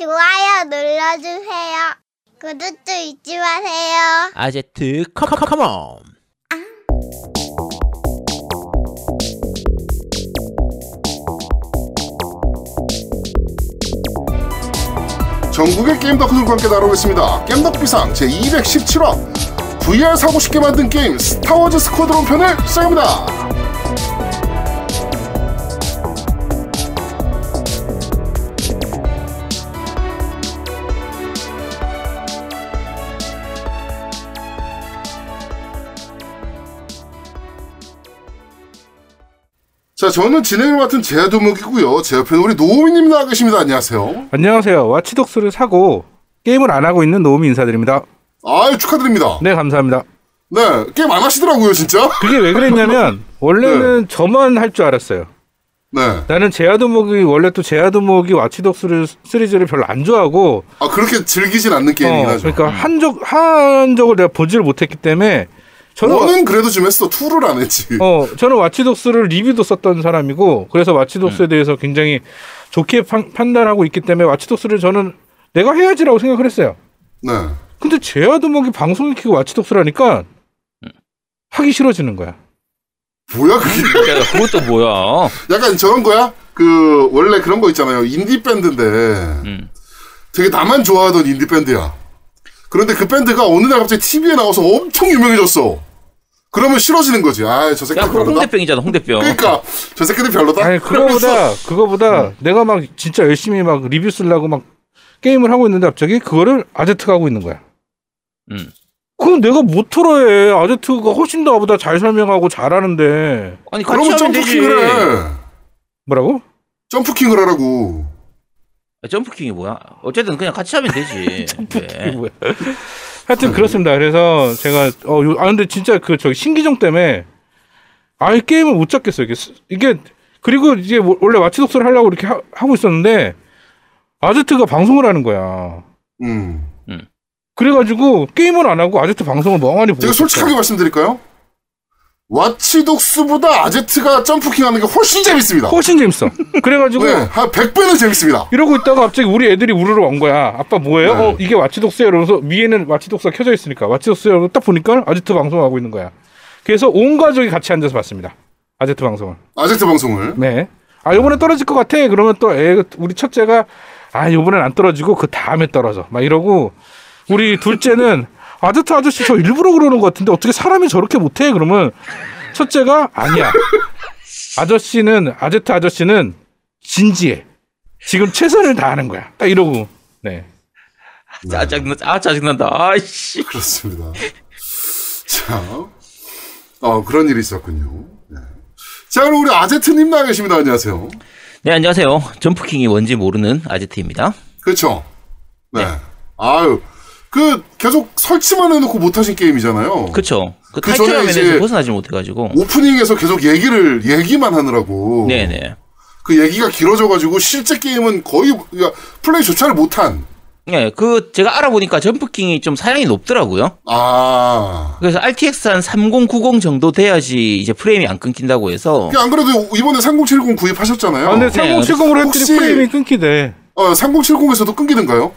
좋아요 눌러주세요. 구독도 잊지 마세요. 아제트 come come come on 전국의 게임 덕후들과 함께 다루겠습니다. 겜덕비상 제 217화 VR 사고 싶게 만든 게임 스타워즈 스쿼드론 편을 시작합니다. 자, 저는 진행을 맡은 제아도목이고요. 제 옆에는 우리 노우미님 나와 계십니다. 안녕하세요. 안녕하세요. 와치독스를 사고 게임을 안 하고 있는 노우미 인사드립니다. 아유, 축하드립니다. 네, 감사합니다. 네, 게임 안 하시더라고요, 진짜. 그게 왜 그랬냐면 원래는 저만 할 줄 알았어요. 네. 나는 제아도목이 원래 또 제아도목이 와치독스를 시리즈를 별로 안 좋아하고 아, 그렇게 즐기진 않는 게임이긴 어, 하죠. 그러니까 한적 한 적을 내가 보지를 못했기 때문에 저는 와- one은 그래도 좀 했어. two를 안 했지. 어 저는 Watch Dogs를 리뷰도 썼던 사람이고 그래서 Watch Dogs에 대해서 굉장히 좋게 판, 판단하고 있기 때문에 Watch Dogs를 저는 내가 해야지라고 생각을 했어요. 네. 근데 제아도목이 방송을 키고 Watch Dogs라니까 하기 싫어지는 거야. 뭐야, 그게. 야, 그것도 뭐야 약간 저런 거야? 그, 원래 그런 거 있잖아요. 인디 밴드인데 음. 되게 나만 좋아하던 인디 밴드야. 그런데 그 밴드가 어느 날 갑자기 TV에 나와서 엄청 유명해졌어. 그러면 싫어지는 거지. 아, 저 새끼 야 그거 별로다. 홍대병이잖아 홍대병 그러니까 저 새끼들 별로다. 아니 그거보다 그거보다 내가 막 진짜 열심히 막 리뷰 쓰려고 막 게임을 하고 있는데 갑자기 그거를 아제트가 하고 있는 거야. 음. 그럼 내가 못 틀어해. 아제트가 훨씬 더 나보다 잘 설명하고 잘하는데 아니 같이 그러면 하면 되지 점프킹을 해. 뭐라고? 점프킹을 하라고. 아, Jump King이 뭐야 어쨌든 그냥 같이 하면 되지 이게 네. 뭐야? 하여튼 그렇습니다. 그래서 제가 어, 요- 아 근데 진짜 그 저기 신기종 때문에 아예 게임을 못 잡겠어요. 이게 스- 이게 그리고 이제 뭐- 원래 Watch Dogs를 하려고 이렇게 하, 고 있었는데 아제트가 방송을 하는 거야. 음. 그래가지고 게임을 안 하고 아제트 방송을 멍하니 보고 제가 솔직하게. 말씀드릴까요? Watch Dogs보다 아제트가 Jump King 하는 게 훨씬 재밌습니다. 훨씬 재밌어. 그래가지고 네, 한 100배는 재밌습니다. 이러고 있다가 갑자기 우리 애들이 우르르 온 거야. 아빠 뭐예요? 네. 어 이게 Watch Dogs예요. 이러면서 위에는 Watch Dogs가 켜져 있으니까 Watch Dogs예요. 딱 보니까 아제트 방송하고 있는 거야. 그래서 온 가족이 같이 앉아서 봤습니다. 아제트 방송을. 아제트 방송을. 네. 아 요번에 떨어질 것 같아. 그러면 또 애, 우리 첫째가 아 요번엔 안 떨어지고 그 다음에 떨어져. 막 이러고 우리 둘째는 아제트 아저씨 저 일부러 그러는 것 같은데 어떻게 사람이 저렇게 못해? 그러면 첫째가 아니야. 아저씨는 아제트 아저씨는 진지해. 지금 최선을 다하는 거야. 딱 이러고. 네. 아 짜증나 아 짜증난다 아이씨 그렇습니다. 자, 어, 그런 일이 있었군요. 네. 자, 그럼 우리 아제트님 나와 계십니다. 안녕하세요. 네 안녕하세요 점프킹이 뭔지 모르는 아제트입니다 그렇죠. 네. 아유, 그 계속 설치만 해놓고 못하신 게임이잖아요. 그쵸 그그 전에 타이틀 화면에서 이제 벗어나지 못해가지고 오프닝에서 계속 얘기를 얘기만 하느라고. 네네 그 얘기가 길어져가지고 실제 게임은 거의 그러니까 플레이 조차를 못한. 네, 그 제가 알아보니까 Jump King이 좀 사양이 높더라고요. 아. 그래서 RTX 한 3090 정도 돼야지 이제 프레임이 안 끊긴다고 해서 그안 그래도 이번에 3070 구입하셨잖아요. 아, 근데 네. 3070으로 했더니 혹시- 프레임이 끊기대. 어, 3070에서도 끊기는가요?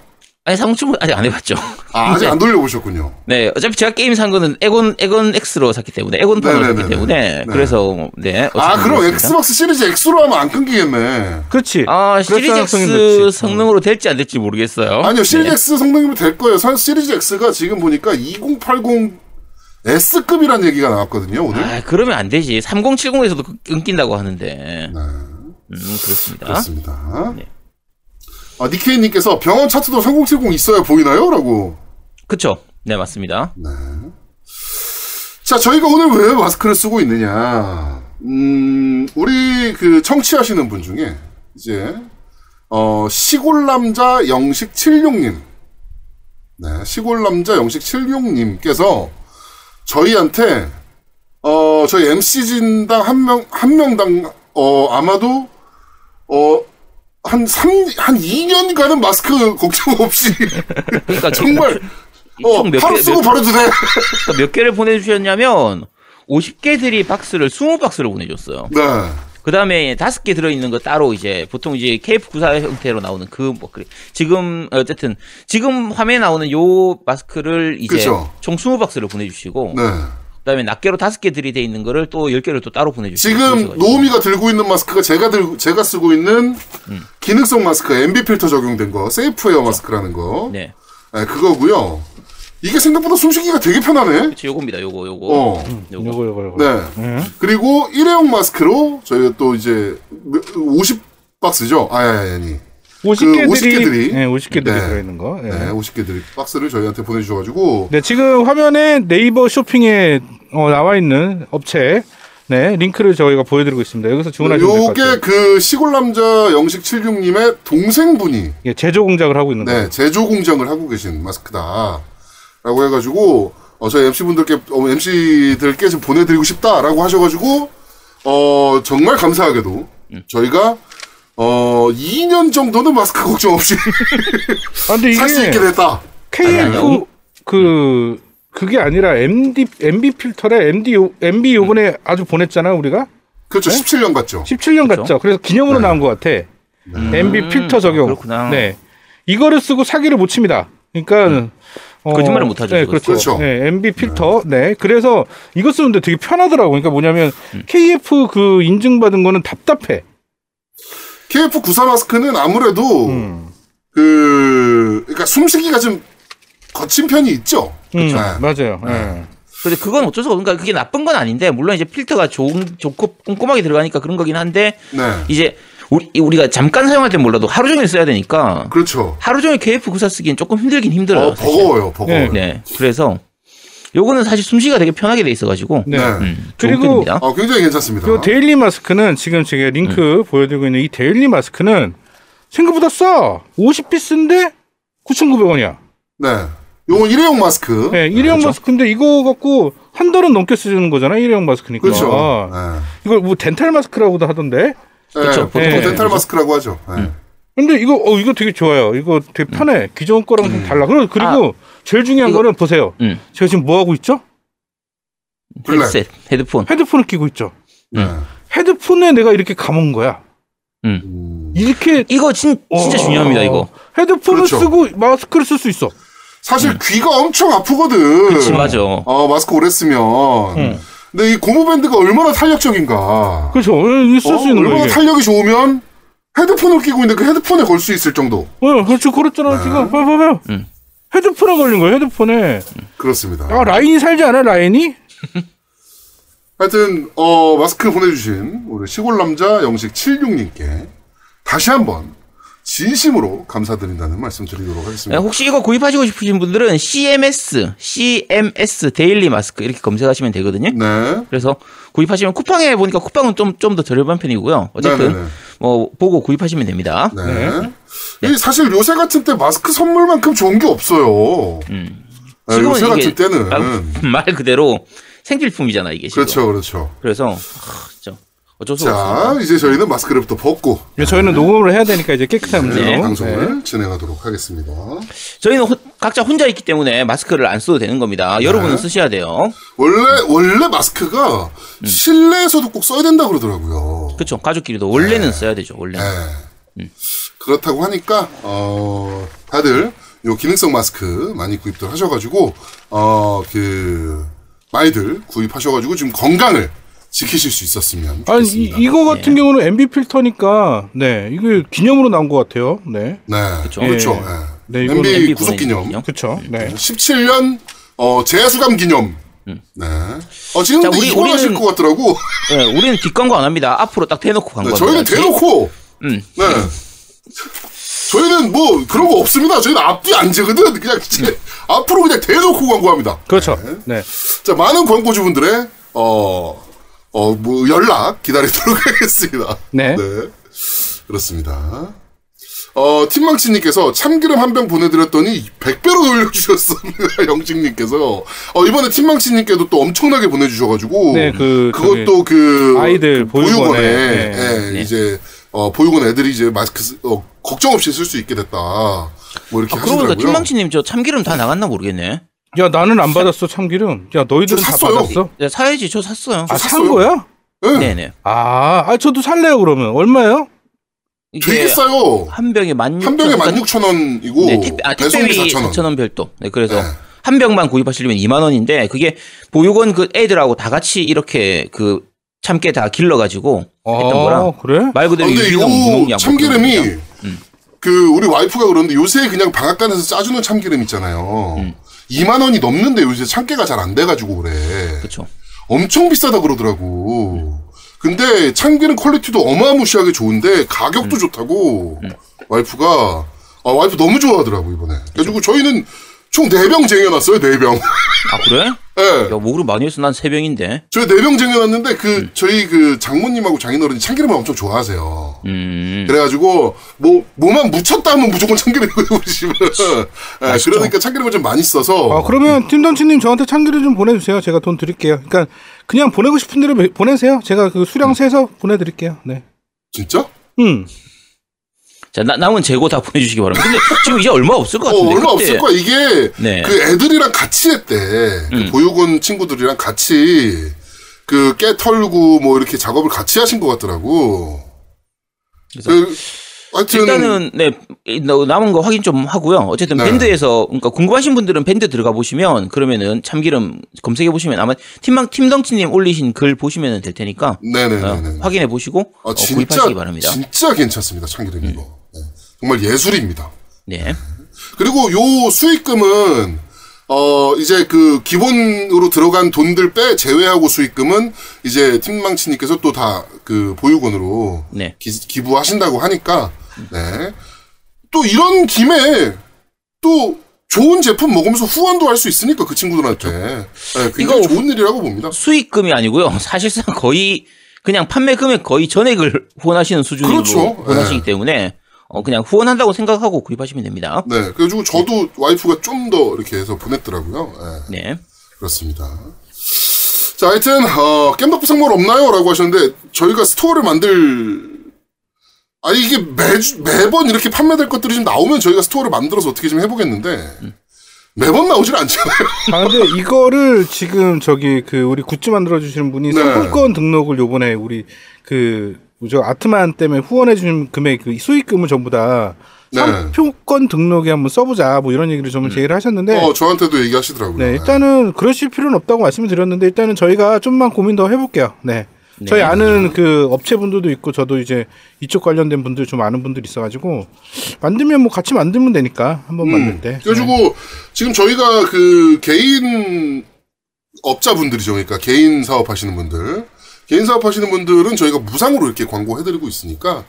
아니 3070 아직 안 해봤죠. 아, 아직 안 돌려보셨군요. 네, 어차피 제가 게임 산 거는 엑원 엑원 X로 샀기 때문에 엑원판으로 네네네네. 샀기 때문에 네. 그래서 네. 아, 그럼 그렇습니다. Xbox Series X로 하면 안 끊기겠네. 그렇지. 아 Series X 높지. 성능으로 될지 안 될지 모르겠어요. 아니요, 시리즈 네. X 성능이면 될 거예요. 사- 시리즈 X가 지금 보니까 2080 S급이라는 얘기가 나왔거든요, 오늘. 아 그러면 안 되지. 3070에서도 끊긴다고 하는데. 네, 음 그렇습니다. 그렇습니다. 네. 아, 니케이님께서 병원 차트도 3070 있어야 보이나요? 라고. 그쵸? 네 맞습니다. 네. 자, 저희가 오늘 왜 마스크를 쓰고 있느냐. 음, 우리 그 청취하시는 분 중에 이제, 어, 시골남자 영식 76님. 네, 시골남자 영식 76님께서 저희한테, 어, 저희 MC진당 한 명, 한 명당, 어, 아마도, 어, 한 3, 한 2년간은 마스크 걱정 없이 그러니까 정말 어, 총몇 하루 개, 쓰고 몇, 바로 드세요. 그러니까 몇 개를 보내주셨냐면 50개들이 박스를 20박스를 보내줬어요. 네. 그 다음에 다섯 개 들어있는 거 따로 이제 보통 이제 KF94 형태로 나오는 그 뭐 그래 지금 어쨌든 지금 화면에 나오는 요 마스크를 이제 그쵸. 총 20박스를 보내주시고 네. 그다음에 낱개로 다섯 개 들이 돼 있는 거를 또 10개를 또 따로 보내주시고 지금 노우미가 들고 있는 마스크가 제가 들 제가 쓰고 있는 음. 기능성 마스크 MB 필터 적용된 거 Safe Air 마스크라는 거. 네 네, 그거고요. 이게 생각보다 숨쉬기가 되게 편하네. 그렇죠 요겁니다 요거 요거 어. 요거 요거 요거 요거. 네. 음. 그리고 일회용 마스크로 저희가 또 이제 50 박스죠. 아, 아니, 아니. 50개들이 50개들이 네, 50개들이 네. 들어 있는 거. 예. 네, 50개들이 박스를 저희한테 보내주셔가지고 네, 지금 화면에 네이버 쇼핑에 어, 나와 있는 업체 네, 링크를 저희가 보여드리고 있습니다. 여기서 주문하시면 될것 같아요. 요게 그 시골 남자 영식 76님의 동생분이 예, 제조 공작을 하고 있는 네, 거예요. 제조 공장을 하고 계신 마스크다. 라고 해가지고, 어, 저희 MC분들께, 어, MC들께 좀 보내드리고 싶다라고 하셔가지고, 어, 정말 감사하게도, 음. 저희가, 어, 2년 정도는 마스크 걱정 없이 아, 근데 살 수 이게 있게 됐다. KF 그 그게 아니라 MD MB 필터래 MD 요 MB 요번에 아주 보냈잖아 우리가 그렇죠. 네? 17년 갔죠. 17년 그렇죠. 갔죠. 그래서 기념으로 네. 나온 것 같아. MB 필터 적용. 아, 그렇구나. 네, 이거를 쓰고 사기를 못 칩니다. 그러니까 어, 거짓말을 못 하죠, 네, 그거. 그렇죠. 그렇죠. 네, MB 필터. 네. 그래서 이거 쓰는데 되게 편하더라고. 그러니까 뭐냐면 음. KF 그 인증받은 거는 답답해. KF94 마스크는 아무래도, 음. 그, 그러니까 숨쉬기가 좀 거친 편이 있죠. 음, 네. 맞아요. 네. 근데 그건 어쩔 수가 없으니까 그게 나쁜 건 아닌데 물론 이제 필터가 좋은 좋고 꼼꼼하게 들어가니까 그런 거긴 한데 네. 이제 우리 우리가 잠깐 사용할 땐 몰라도 하루 종일 써야 되니까 그렇죠. 하루 종일 KF94 쓰기엔 조금 힘들긴 힘들어요. 어. 버거워요, 버거워요. 네. 그래서 요거는 사실 숨쉬기가 되게 편하게 돼 있어가지고 네. 네. 음, 좋은 그리고. 어, 굉장히 괜찮습니다. 요 daily 마스크는 지금 제가 링크 음. 보여드리고 있는 이 daily 마스크는 생각보다 싸. 50piece인데 9,900원이야. 네. 요건 일회용 마스크. 네, 일회용 마스크인데 이거 갖고 한 달은 넘게 쓰는 거잖아. 일회용 마스크니까. 그렇죠. 네. 이걸 뭐 dental 마스크라고도 하던데. 그렇죠. 네, 보통 네. dental 마스크라고 하죠. 네. 근데 이거 어 이거 되게 좋아요. 이거 되게 편해. 기존 거랑 좀 달라. 그리고 그리고 제일 중요한 이거- 거는 보세요. 음. 제가 지금 뭐 하고 있죠? 블랙. 헤드셋, 헤드폰. 헤드폰을 끼고 있죠. 네. 헤드폰에 내가 이렇게 감은 거야. 음. 이렇게 이거 진, 진짜 어, 중요합니다 이거. 헤드폰을 그렇죠. 쓰고 마스크를 쓸 수 있어. 사실 귀가 엄청 아프거든. 음. 그치 맞아. 어, 마스크 오래 쓰면. 응. 근데 이 고무밴드가 얼마나 탄력적인가. 그렇죠. 이게 쓸수 어, 있는 얼마나 거예요. 탄력이 좋으면 헤드폰을 끼고 있는데 그 헤드폰에 걸 수 있을 정도. 어, 그렇죠. 그랬잖아. 지금 봐봐 봐요. 음. 헤드폰에 걸린 거야. 헤드폰에. 그렇습니다. 아 라인이 살지 않아? 라인이? 하여튼 어, 마스크 보내주신 우리 시골 남자 영식 76님께 다시 한번 진심으로 감사드린다는 말씀 드리도록 네, 하겠습니다. 혹시 이거 구입하시고 싶으신 분들은 CMS, CMS 데일리 마스크 이렇게 검색하시면 되거든요. 네. 그래서 구입하시면 쿠팡에 보니까 쿠팡은 좀 좀 더 저렴한 편이고요. 어쨌든 네네네. 뭐 보고 구입하시면 됩니다. 네. 이 사실 요새 같은 때 마스크 선물만큼 좋은 게 없어요. 음. 네, 지금은 요새 같은 때는. 아, 말 그대로 생필품이잖아 이게 지금. 그렇죠, 그렇죠. 그래서 하, 진짜 어쩔 수 없어. 자, 이제 저희는 마스크를 또 벗고 저희는 녹음을 해야 되니까 이제 깨끗한 네. 네, 방송을 진행하도록 하겠습니다. 저희는 호- 각자 혼자 있기 때문에 마스크를 안 써도 되는 겁니다. 네. 여러분은 쓰셔야 돼요. 원래 원래 마스크가 음. 실내에서도 꼭 써야 된다 그러더라고요. 그렇죠. 가족끼리도 원래는 써야 되죠. 원래는. 네. 그렇다고 하니까 어 다들 요 기능성 마스크 많이 구입들 하셔가지고 어 그 많이들 구입하셔가지고 지금 건강을 지키실 수 있었으면 아니 좋겠습니다. 이, 거 같은 경우는 MB 필터니까 네 이게 기념으로 나온 것 같아요. 네, 네. 그렇죠. 네, 네, 이거는 MB MB 구속 기념, 보내는 그렇죠. 네. 17년 어 재수감 기념. 네. 어 지금 자, 우리- 이거 하실 우리는- 것 같더라고. 네, 우리는 뒷광고 안 합니다. 앞으로 딱 대놓고 네, 광고합니다. 저희는 대놓고. 음. 네. 저희는 뭐 그런 거 없습니다. 저희는 앞뒤 안 재거든. 그냥 이제 앞으로 그냥 대놓고 광고합니다. 그렇죠. 네. 자, 많은 광고주분들의, 어, 어, 뭐, 연락 기다리도록 하겠습니다. 네. 그렇습니다. 어, 팀망치님께서 참기름 한 병 보내드렸더니 100배로 돌려주셨습니다. 영식님께서. 어, 이번에 팀망치님께도 또 엄청나게 보내주셔가지고. 네, 그 그것도 그. 아이들 그 보육원에, 보육원에, 예, 네. 이제, 어, 보육원 애들이 이제 마스크, 쓰- 어, 걱정 없이 쓸 수 있게 됐다. 뭐 이렇게 아, 그러고 보니까 하시더라고요. 팀망치님 저 참기름 다 나갔나 모르겠네. 야 나는 안 받았어 참기름. 야 너희들은 저다 샀어요. 받았어? 야, 사야지 저 샀어요. 아 산 샀어요. 거야? 예. 네네. 아, 아 저도 살래요 그러면 얼마예요? 되게 싸요. 한 병에 만 한 병에 16,000원이고 네, 택배, 아, 배송비 택배비 4,000원. 4,000원 별도. 네, 그래서 네. 한 병만 구입하시려면 2만 원인데 그게 보육원 그 애들하고 다 같이 이렇게 그 참깨 다 길러가지고 했던 거라 아, 그래? 말 아, 그대로 근데 유기농 요 무농약 참기름이 뭐 그런. 음. 그 우리 와이프가 그러는데 요새 그냥 방앗간에서 짜주는 참기름 있잖아요. 음. 2만 원이 넘는데 요새 참깨가 잘 안 돼가지고 그래. 그렇죠. 엄청 비싸다 그러더라고. 근데 참기름 quality도 어마무시하게 좋은데 음. 가격도 좋다고 와이프가 아 와이프 너무 좋아하더라고 이번에. 그래가지고 저희는 총 4병 쟁여놨어요 4병. 아 그래? 예. 야, 뭐 그럼 많이 해서 난 세 병인데. 저희 4병 쟁여놨는데 그 음. 저희 그 장모님하고 장인어른이 참기름을 엄청 좋아하세요. 음. 그래가지고 뭐 뭐만 묻혔다 하면 무조건 우리 집은. 예, 맛있죠. 그러니까 참기름을 좀 많이 써서. 아 그러면 팀던치님 저한테 참기름 좀 보내주세요. 제가 돈 드릴게요. 그러니까 그냥 보내고 싶은 대로 보내세요. 제가 그 수량 세서 보내드릴게요. 네. 진짜? 음. 자 나, 남은 재고 다 보내주시기 바랍니다. 근데 지금 이제 얼마 없을 것 어, 같은데. 얼마 그때- 없을 거야. 이게 네. 그 애들이랑 같이 했대. 그 음. 보육원 친구들이랑 같이 그 깨 털고 뭐 이렇게 작업을 같이 하신 것 같더라고. 그래서 그, 하여튼 일단은 네 남은 거 확인 좀 하고요. 어쨌든 네. 밴드에서 그러니까 궁금하신 분들은 밴드 들어가 보시면 그러면은 참기름 검색해 보시면 아마 팀망 팀덩치님 올리신 글 보시면 될 테니까 어, 네네네. 확인해 보시고 아, 어, 진짜 구입하시기 바랍니다. 진짜 괜찮습니다. 참기름 이거. 네. 정말 예술입니다. 네. 그리고 요 수익금은 어 이제 그 기본으로 들어간 돈들 빼 제외하고 수익금은 이제 팀망치님께서 또 다 그 보육원으로 네. 기, 부하신다고 하니까 네. 또 이런 김에 또 좋은 제품 먹으면서 후원도 할 수 있으니까 그 친구들한테 네, 굉장히 이거 좋은 일이라고 봅니다. 수익금이 아니고요. 사실상 거의 그냥 판매 금액 거의 전액을 후원하시는 수준으로 그렇죠. 후원하시기 네. 때문에 어, 그냥 후원한다고 생각하고 구입하시면 됩니다. 네, 그래가지고 저도 와이프가 좀 더 이렇게 해서 보냈더라고요. 네. 네. 그렇습니다. 자, 하여튼, 어, 겜덕비 상물 없나요? 라고 하셨는데, 저희가 store를 만들, 아니, 이게 매주, 매번 이렇게 판매될 것들이 좀 나오면 저희가 store를 만들어서 어떻게 좀 해보겠는데, 매번 나오질 않잖아요. 아 근데 이거를 지금 저기 그 우리 굿즈 만들어 주시는 분이 네. 상품권 등록을 요번에 우리 그 저 아트만 때문에 후원해 주신 금액 그 수익금을 전부 다 네. 상표권 등록에 한번 써보자 뭐 이런 얘기를 좀 제의를 하셨는데 어, 저한테도 얘기하시더라고요. 네 일단은 그러실 필요는 없다고 말씀을 드렸는데 일단은 저희가 좀만 고민 더 해볼게요. 네. 네. 저희 아는 그 업체분들도 있고 저도 이제 이쪽 관련된 분들 좀 아는 분들 있어가지고 만들면 뭐 같이 만들면 되니까 한번 만들 때. 음. 그래가지고, 지금 저희가 그 개인 업자분들이죠. 그러니까 개인 사업 하시는 분들. 개인 사업 하시는 분들은 저희가 무상으로 이렇게 광고해드리고 있으니까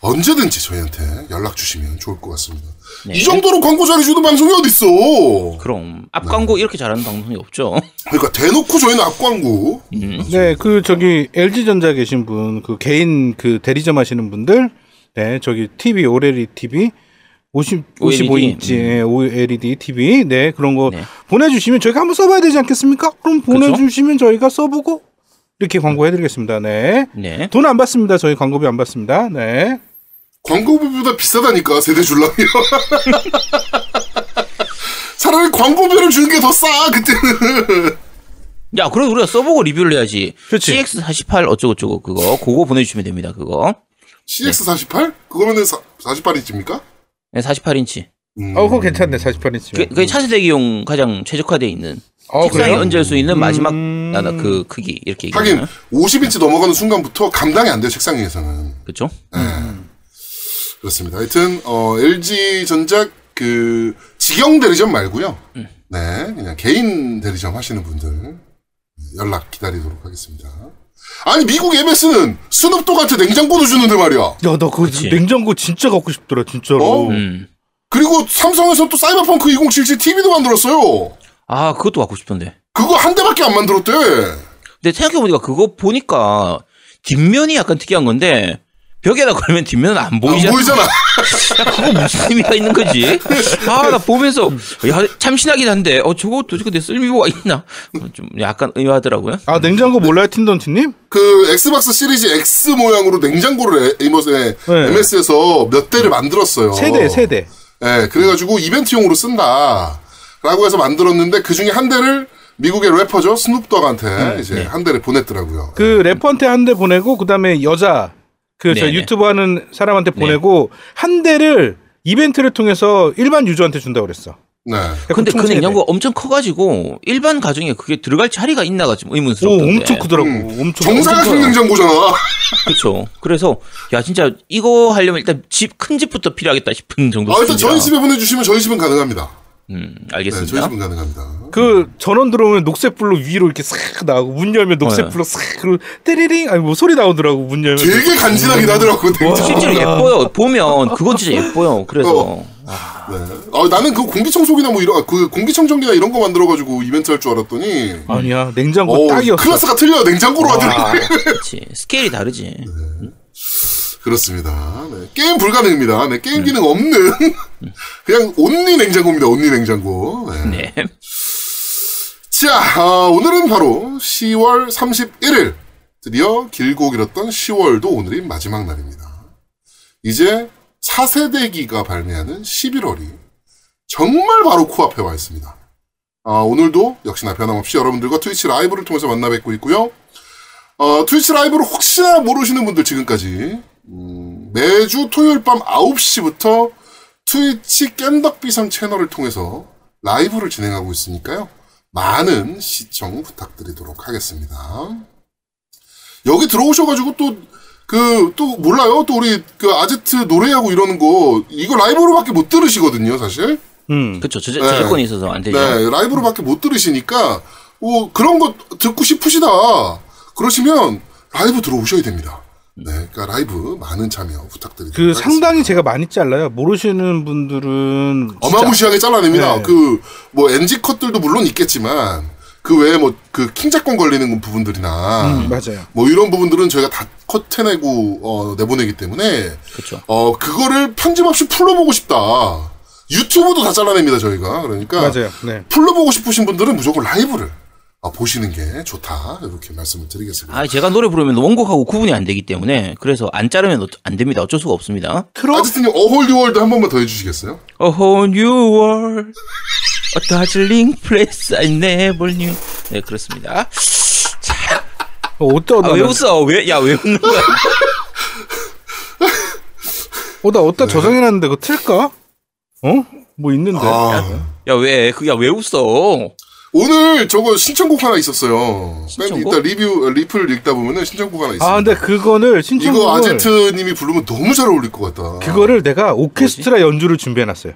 언제든지 저희한테 연락 주시면 좋을 것 같습니다. 네. 이 정도로 광고 잘해주는 방송이 어딨어. 그럼 앞 광고 이렇게 잘하는 방송이 없죠. 그러니까 대놓고 저희는 앞 광고. 네, 그 저기 LG 전자 계신 분, 그 개인 그 대리점 하시는 분들, 네, 저기 TV OLED TV 50 OLED, 55인치 OLED TV, 네 그런 거 네. 보내주시면 저희가 한번 써봐야 되지 않겠습니까? 그럼 보내주시면 저희가 써보고 이렇게 광고해드리겠습니다. 네, 네. 돈 안 받습니다. 저희 광고비 안 받습니다. 네, 광고비보다 비싸다니까 세대 줄라면. 차라리 광고비를 주는 게 더 싸 그때는. 야, 그래도 우리가 써보고 리뷰를 해야지. 그치. CX48 어쩌고저쩌고 그거 그거 보내주시면 됩니다. 그거. CX48? 그거면은 48인치입니까? 네, 48인치. 음. 어, 그거 괜찮네. 48인치. 그, 그게 차세대기용 가장 최적화되어 있는 어, 책상에 그래요? 얹을 수 있는 마지막 음. 나나 그 크기 이렇게 하긴 얘기하면 50인치 넘어가는 순간부터 감당이 안 돼요 책상 위에서는. 그렇죠? 그렇습니다. 하여튼 어, LG 전자 그 직영 대리점 말고요. 네, 그냥 개인 대리점 하시는 분들 연락 기다리도록 하겠습니다. 아니 미국 MS는 스눕독한테 냉장고도 주는데 말이야. 야, 나 그거 그치. 냉장고 진짜 갖고 싶더라, 진짜로. 어? 음. 그리고 삼성에서 또 사이버펑크 2077 TV도 만들었어요. 아, 그것도 갖고 싶던데. 그거 한 대밖에 안 만들었대. 근데 생각해보니까 그거 보니까 뒷면이 약간 특이한 건데 벽에다 걸면 뒷면은 안안 보이잖아. 보이잖아. 그거 무슨 의미가 있는 거지? 아, 나 보면서 야 참신하긴 한데 어 저거 도대체 내 쓸모가 있나? 어, 좀 약간 의아하더라고요. 아, 냉장고 몰라요, 팀던치님? 그 Xbox Series X 모양으로 냉장고를 에- MS에 네. MS에서 몇 대를 만들었어요. 세 대, 세 대. 예, 그래가지고 이벤트용으로 쓴다. 라고 해서 만들었는데 그 중에 한 대를 미국의 래퍼죠 Snoop Dogg한테 이제 네. 한 대를 보냈더라고요. 그 래퍼한테 한 대 보내고 그다음에 여자 그저 네네. 유튜브 하는 사람한테 네. 보내고 한 대를 이벤트를 통해서 일반 user한테 준다고 그랬어. 네. 근데 그총 냉장고가 엄청 커가지고 일반 가정에 그게 들어갈 자리가 있나가 좀 오, 의문스럽던데. 엄청 크더라고. 음. 엄청 정사각형 엄청 냉장고잖아. 그렇죠. 그래서 야 진짜 이거 하려면 일단 집 큰 집부터 필요하겠다 싶은 정도. 아, 일단. 저희 집에 보내주시면 저희 집은 가능합니다. 음, 네, 알겠습니다. 저희 집은 가능합니다. 그 전원 들어오면 녹색 불로 위로 이렇게 싹 나오고 문 열면 녹색 네. 불로 싹 그리고 떼리링 아니 뭐 소리 나오더라고 문 열면 되게 간지나긴 하더라고. 실제로 예뻐요. 보면 그건 진짜 예뻐요. 그래서 어. 네. 아, 나는 그 공기청소기나 뭐 이런 그 공기청정기나 이런 거 만들어 가지고 이벤트 할 줄 알았더니 아니야 냉장고 어, 딱이었어. 클래스가 틀려 냉장고로 하더라고. 아, 그렇지. 스케일이 다르지. 그렇습니다. 네. 게임 불가능입니다. 네, 게임 기능 없는 그냥 only 냉장고입니다. only 냉장고. 네. 네. 자, 아, 오늘은 바로 10월 31일. 드디어 길고 길었던 10월도 오늘이 마지막 날입니다. 이제 차세대기가 발매하는 11월이 정말 바로 코앞에 와 있습니다. 아, 오늘도 역시나 변함없이 여러분들과 트위치 라이브를 통해서 만나 뵙고 있고요. 어, 트위치 라이브를 혹시나 모르시는 분들 지금까지 음, 매주 토요일 밤 9시부터 트위치 깸덕비상 채널을 통해서 라이브를 진행하고 있으니까요. 많은 시청 부탁드리도록 하겠습니다. 여기 들어오셔가지고 또, 그, 또 몰라요? 또 우리 그 아제트 노래하고 이러는 거, 이거 라이브로밖에 못 들으시거든요, 사실. 음. 그렇죠. 저작, 네. 저작권이 있어서 안 되죠. 네, 라이브로밖에 못 들으시니까, 뭐, 그런 거 듣고 싶으시다. 그러시면 라이브 들어오셔야 됩니다. 네, 그러니까 라이브 많은 참여 부탁드립니다. 그 상당히 제가 많이 잘라요. 모르시는 분들은 어마무시하게 잘라냅니다. 네. 그, 뭐, NG 컷들도 물론 있겠지만, 그 외에 뭐, 그, 킹작권 걸리는 부분들이나, 음, 맞아요. 뭐, 이런 부분들은 저희가 다 컷해내고, 어, 내보내기 때문에, 그렇죠. 어, 그거를 편집 없이 full로 보고 싶다. 유튜브도 다 잘라냅니다, 저희가. 그러니까, 맞아요. 네. full로 보고 싶으신 분들은 무조건 라이브를 어, 보시는 게 좋다. 이렇게 말씀을 드리겠습니다. 아, 제가 노래 부르면 원곡하고 구분이 안 되기 때문에 그래서 안 자르면 어- 안 됩니다. 어쩔 수가 없습니다. 트로 아제트님, A Whole New World 한 번만 더 해주시겠어요? New world, a dazzling place I never knew. 네, 그렇습니다. 어디다 아, 왜 웃어? 왜, 야, 왜 웃는 거야? 어나 어디다 저장해놨는데 그거 틀까? 어? 뭐 있는데. 아, 야, 왜, 그, 야, 왜 웃어? 오늘 저거 신청곡 하나 있었어요. 맨 신청곡? 이따 리뷰, 어, 리플 읽다 보면은 신청곡 하나 있어요. 아 근데 그거를 신청곡을 이거 아제트님이 부르면 너무 잘 어울릴 것 같다. 그거를 내가 오케스트라 연주를 준비해놨어요.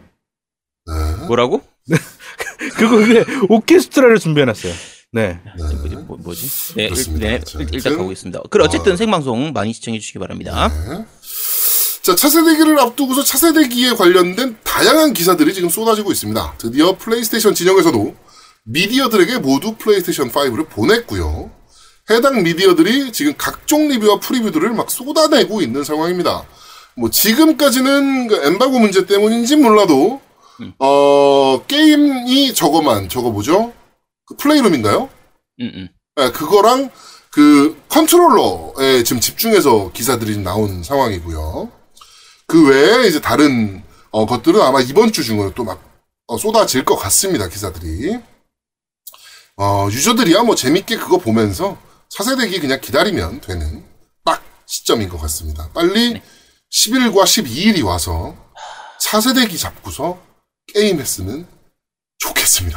네. 뭐라고? 그거 그게 오케스트라를 준비해놨어요. 네. 뭐지? 뭐, 뭐지? 네, 일, 그렇습니다. 네, 자, 일- 일단 있습니다. 그럼 어쨌든 생방송 많이 시청해 주시기 바랍니다. 네. 자, 차세대기를 앞두고서 차세대기에 관련된 다양한 기사들이 지금 쏟아지고 있습니다. 드디어 플레이스테이션 진영에서도 미디어들에게 모두 플레이스테이션 5를 보냈고요. 해당 미디어들이 지금 각종 리뷰와 프리뷰들을 막 쏟아내고 있는 상황입니다. 뭐 지금까지는 그 엠바고 문제 때문인지 몰라도 어 게임이 저거만 저거 뭐죠? 그 플레이룸인가요? 음, 음. 네, 그거랑 그 컨트롤러에 지금 집중해서 기사들이 좀 나온 상황이고요. 그 외에 이제 다른 어, 것들은 아마 이번 주 중으로 또 막 쏟아질 것 같습니다. 기사들이. 어, 유저들이야 뭐 재밌게 그거 보면서 차세대기 그냥 기다리면 되는 딱 시점인 것 같습니다. 빨리 11과 12일이 와서 차세대기 잡고서 게임했으면 좋겠습니다.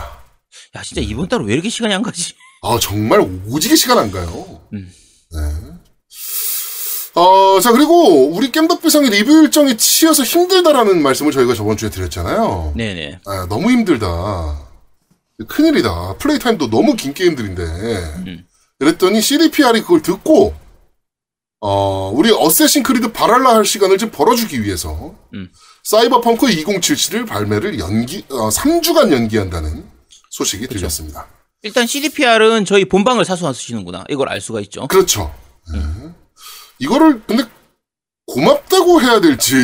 야, 진짜 이번 달은 왜 이렇게 시간이 안 가지? 아, 정말 오지게 시간 안 가요. 음. 네. 어, 자, 그리고 우리 겜덕비상의 리뷰 일정이 치여서 힘들다라는 말씀을 저희가 저번 주에 드렸잖아요. 네네. 아, 너무 힘들다. 큰일이다. 플레이 타임도 너무 긴 게임들인데. 음. 그랬더니 CDPR이 그걸 듣고, 어, 우리 어쌔신 크리드 바랄라 할 시간을 좀 벌어주기 위해서, 음. 사이버펑크 2077 발매를 연기, 어, 3주간 연기한다는 소식이 들렸습니다. 일단 CDPR은 저희 본방을 사수한 쓰시는구나. 이걸 알 수가 있죠. 그렇죠. 네. 이거를 근데 고맙다고 해야 될지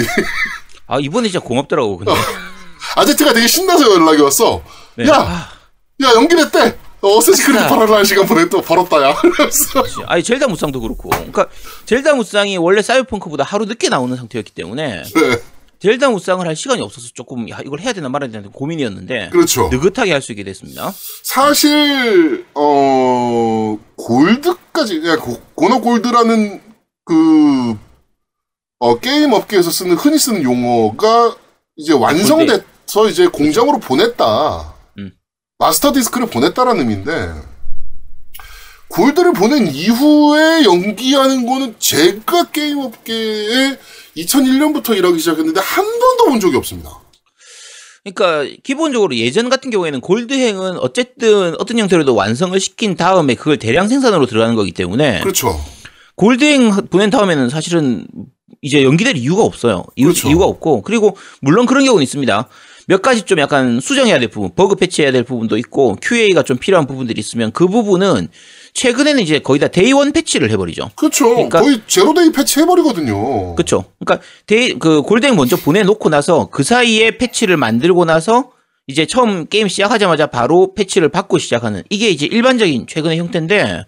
아, 이번에 진짜 고맙더라고, 근데. 아제트가 되게 신나서 연락이 왔어. 네. 야, 아, 야 연기됐대. 어쌔신 크리드 할 시간 보내 또 벌었다야. 그래서 아니, 젤다 무쌍도 그렇고. 그러니까, 젤다 무쌍이 원래 사이버펑크보다 하루 늦게 나오는 상태였기 때문에, 네. 젤다 무쌍을 할 시간이 없어서 조금 야 이걸 해야 되나 말아야 되나 고민이었는데 그렇죠. 느긋하게 할 수 있게 됐습니다. 사실 어 골드까지 야, 고, 고너 골드라는 그 어, 게임 업계에서 쓰는 흔히 쓰는 용어가 이제 완성돼서 이제 공장으로 보냈다. 음. 마스터 디스크를 보냈다라는 의미인데 골드를 보낸 이후에 연기하는 거는 제가 게임 업계에 2001년부터 일하기 시작했는데 한 번도 본 적이 없습니다. 그러니까 기본적으로 예전 같은 경우에는 골드행은 어쨌든 어떤 형태로도 완성을 시킨 다음에 그걸 대량 생산으로 들어가는 거기 때문에 그렇죠. 골드행 보낸 다음에는 사실은 이제 연기될 이유가 없어요. 이유, 그렇죠. 이유가 없고 그리고 물론 그런 경우는 있습니다. 몇 가지 좀 약간 수정해야 될 부분, 버그 패치해야 될 부분도 있고 QA가 좀 필요한 부분들이 있으면 그 부분은 최근에는 이제 거의 다 day one 패치를 해버리죠. 그렇죠. 그러니까- 거의 zero day 패치 해버리거든요. 그렇죠. 그러니까 day 그 골드행 먼저 보내놓고 나서 그 사이에 패치를 만들고 나서 이제 처음 게임 시작하자마자 바로 패치를 받고 시작하는 이게 이제 일반적인 최근의 형태인데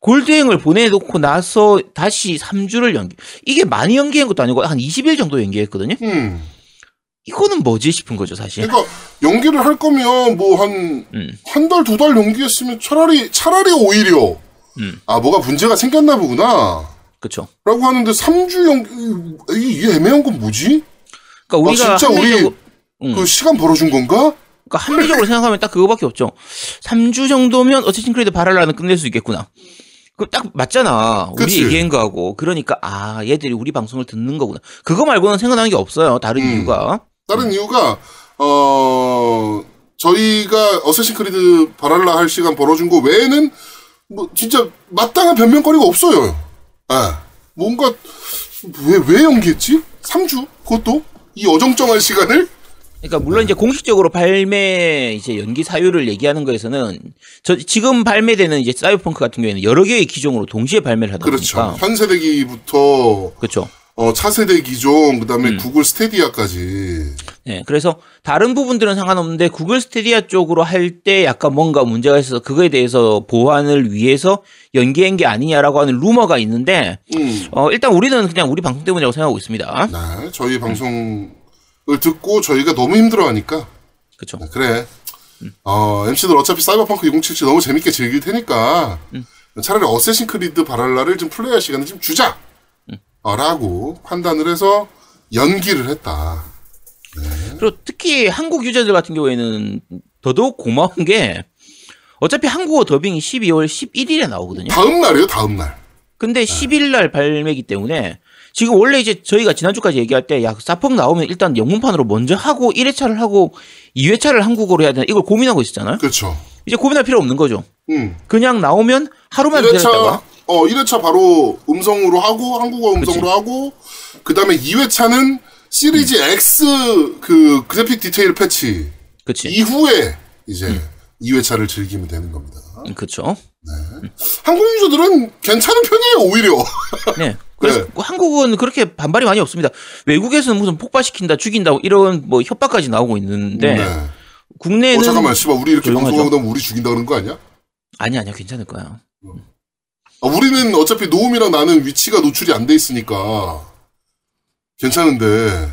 골드행을 보내놓고 나서 다시 3주를 연기 이게 많이 연기한 것도 아니고 한 20일 정도 연기했거든요. 음. 이거는 뭐지 싶은 거죠 사실. 그러니까 연기를 할 거면 뭐 한한 음. 달두달 연기했으면 차라리 차라리 오히려 음. 아 뭐가 문제가 생겼나 보구나. 그렇죠. 라고 하는데 3주 연기 이게 애매한 건 뭐지? 그러니까 우리가 아, 진짜 우리 합리적으로, 음. 그 시간 벌어준 건가? 그러니까 합리적으로 생각하면 딱 그거밖에 없죠. 3주 정도면 어쌔신 크리드 바랄라는 끝낼 수 있겠구나. 그딱 맞잖아. 우리 그치. 얘기한 거하고. 그러니까 아 얘들이 우리 방송을 듣는 거구나. 그거 말고는 생각나는 게 없어요. 다른 음. 이유가. 다른 이유가 어 저희가 어쌔신 크리드 바랄라 할 시간 벌어준 거 외에는 뭐 진짜 마땅한 변명거리가 없어요. 아 뭔가 왜 왜 연기했지? 3주 그것도 이 어정쩡한 시간을 그러니까 물론 이제 공식적으로 발매 이제 연기 사유를 얘기하는 거에서는 저 지금 발매되는 이제 사이버펑크 같은 경우에는 여러 개의 기종으로 동시에 발매를 하다 그렇죠. 보니까 현 세대기부터 그렇죠. 어, 차세대 기종 그 다음에 음. 구글 스테디아까지 네, 그래서 다른 부분들은 상관없는데 구글 스테디아 쪽으로 할 때 약간 뭔가 문제가 있어서 그거에 대해서 보완을 위해서 연기한 게 아니냐라고 하는 루머가 있는데 음. 어, 일단 우리는 그냥 우리 방송 때문이라고 생각하고 있습니다. 네, 저희 방송을 듣고 저희가 너무 힘들어 하니까 그렇죠. 네, 그래. 어, MC들 어차피 사이버펑크 2077 너무 재밌게 즐길 테니까 차라리 어쌔신 크리드 바랄라를 좀 플레이할 시간을 좀 주자. 어, 라고 판단을 해서 연기를 했다. 그리고 특히 한국 유저들 같은 경우에는 더더욱 고마운 게 어차피 한국어 더빙이 12월 11일에 나오거든요. 다음 날이에요, 다음 날. 근데 10일 날 발매기 때문에 지금 원래 이제 저희가 지난주까지 얘기할 때 야, 사펑 나오면 일단 영문판으로 먼저 하고 1회차를 하고 2회차를 한국어로 해야 되나 이걸 고민하고 있었잖아요. 그렇죠. 이제 고민할 필요 없는 거죠. 음. 그냥 나오면 하루만 1회차, 기다렸다가 어, 1회차 바로 음성으로 하고, 한국어 음성으로 하고, 그 다음에 2회차는 시리즈 X 그 그래픽 디테일 패치 그치. 이후에 이제 2회차를 즐기면 되는 겁니다. 음, 그쵸. 한국 유저들은 괜찮은 편이에요, 오히려. 네. 그래서 네. 한국은 그렇게 반발이 많이 없습니다. 외국에서는 무슨 폭발시킨다, 죽인다, 이런 뭐 협박까지 나오고 있는데, 네. 국내는. 어, 잠깐만, 씨발, 우리 이렇게 조용하죠. 방송하고 나면 우리 죽인다 그러는 거 아니야? 아니, 아니야, 괜찮을 거야. 아, 우리는 어차피 노움이랑 나는 위치가 노출이 안 돼 있으니까 괜찮은데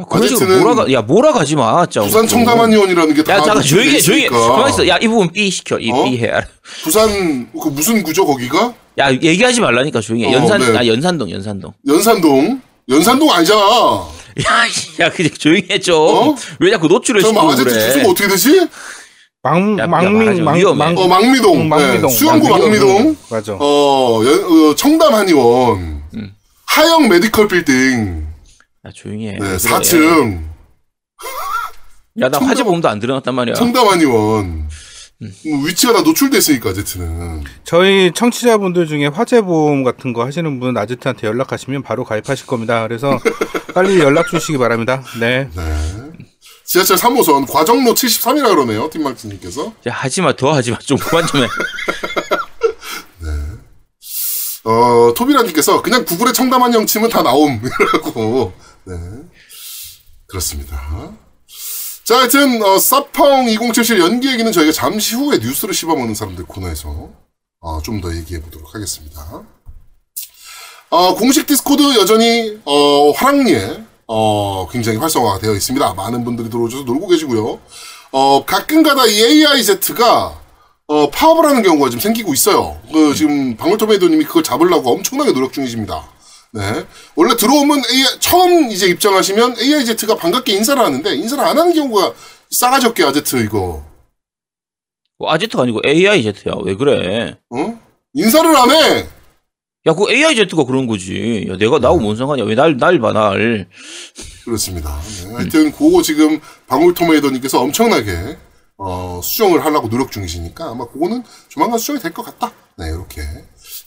야, 어쨌든 몰아가, 야, 몰아가지 마, 진짜. 부산 청담한 의원이라는 게 다 야, 잠깐, 노출돼 조용히 해, 조용히 해. 가만 있어. 야, 이 부분 B 시켜. 이 어? B 해. 부산 그 무슨 구죠 거기가? 야, 얘기하지 말라니까 조용히 해. 어, 연산, 네. 아, 연산동, 연산동. 연산동 연산동 아니잖아. 야, 씨, 야, 그냥 조용히 해, 좀. 어? 왜 자꾸 노출을 시키고 그래. 주소가 어떻게 되지? 망, 야, 망민. 망, 위험해. 망, 어 망미동. 응, 망미동. 네, 수영구 망미동. 맞아. 어, 연, 어 청담 한의원. 음. 하영 메디컬 빌딩. 야, 조용히 해. 네, 왜 그래. 4층. 야, 나 화재 보험도 안 들어놨단 말이야. 청담 한의원. 음. 뭐 위치가 다 노출돼 있으니까 아제트는. 저희 청취자분들 중에 화재보험 같은 거 하시는 분 아지트한테 연락하시면 바로 가입하실 겁니다. 그래서 빨리 연락 주시기 바랍니다. 네. 네. 지하철 3호선 과정로 73이라 그러네요. 팀망치님께서. 야, 하지 마, 더 하지 마. 좀 그만 좀 해. 어, 토비라님께서 그냥 구글에 청담한의원 치면 다 나옴이라고. 네. 그렇습니다. 자, 하여튼, 어, 사펑 2077 연기 얘기는 저희가 잠시 후에 뉴스를 씹어먹는 사람들 코너에서, 어, 좀 더 얘기해 보도록 하겠습니다. 어, 공식 디스코드 여전히, 어, 성황리에, 어, 굉장히 활성화가 되어 있습니다. 많은 분들이 들어오셔서 놀고 계시고요. 어, 가끔가다 이 AIZ가 어, 파업을 하는 경우가 지금 생기고 있어요. 그, 지금, 방울토메이도님이 그걸 잡으려고 엄청나게 노력 중이십니다. 네. 원래 들어오면 AI, 처음 이제 입장하시면 AIZ가 반갑게 인사를 하는데, 인사를 안 하는 경우가 싸가지 없게 아제트 이거. 뭐 아제트가 아니고 AIZ야. 왜 그래? 어? 인사를 안 해! 야, 그 AIZ가 그런 거지. 야, 내가 나하고 뭔 상관이야. 왜 날, 날 봐, 날. 그렇습니다. 네. 하여튼, 그거 지금 방울토메이더님께서 엄청나게, 어, 수정을 하려고 노력 중이시니까 아마 그거는 조만간 수정이 될 것 같다. 네, 이렇게.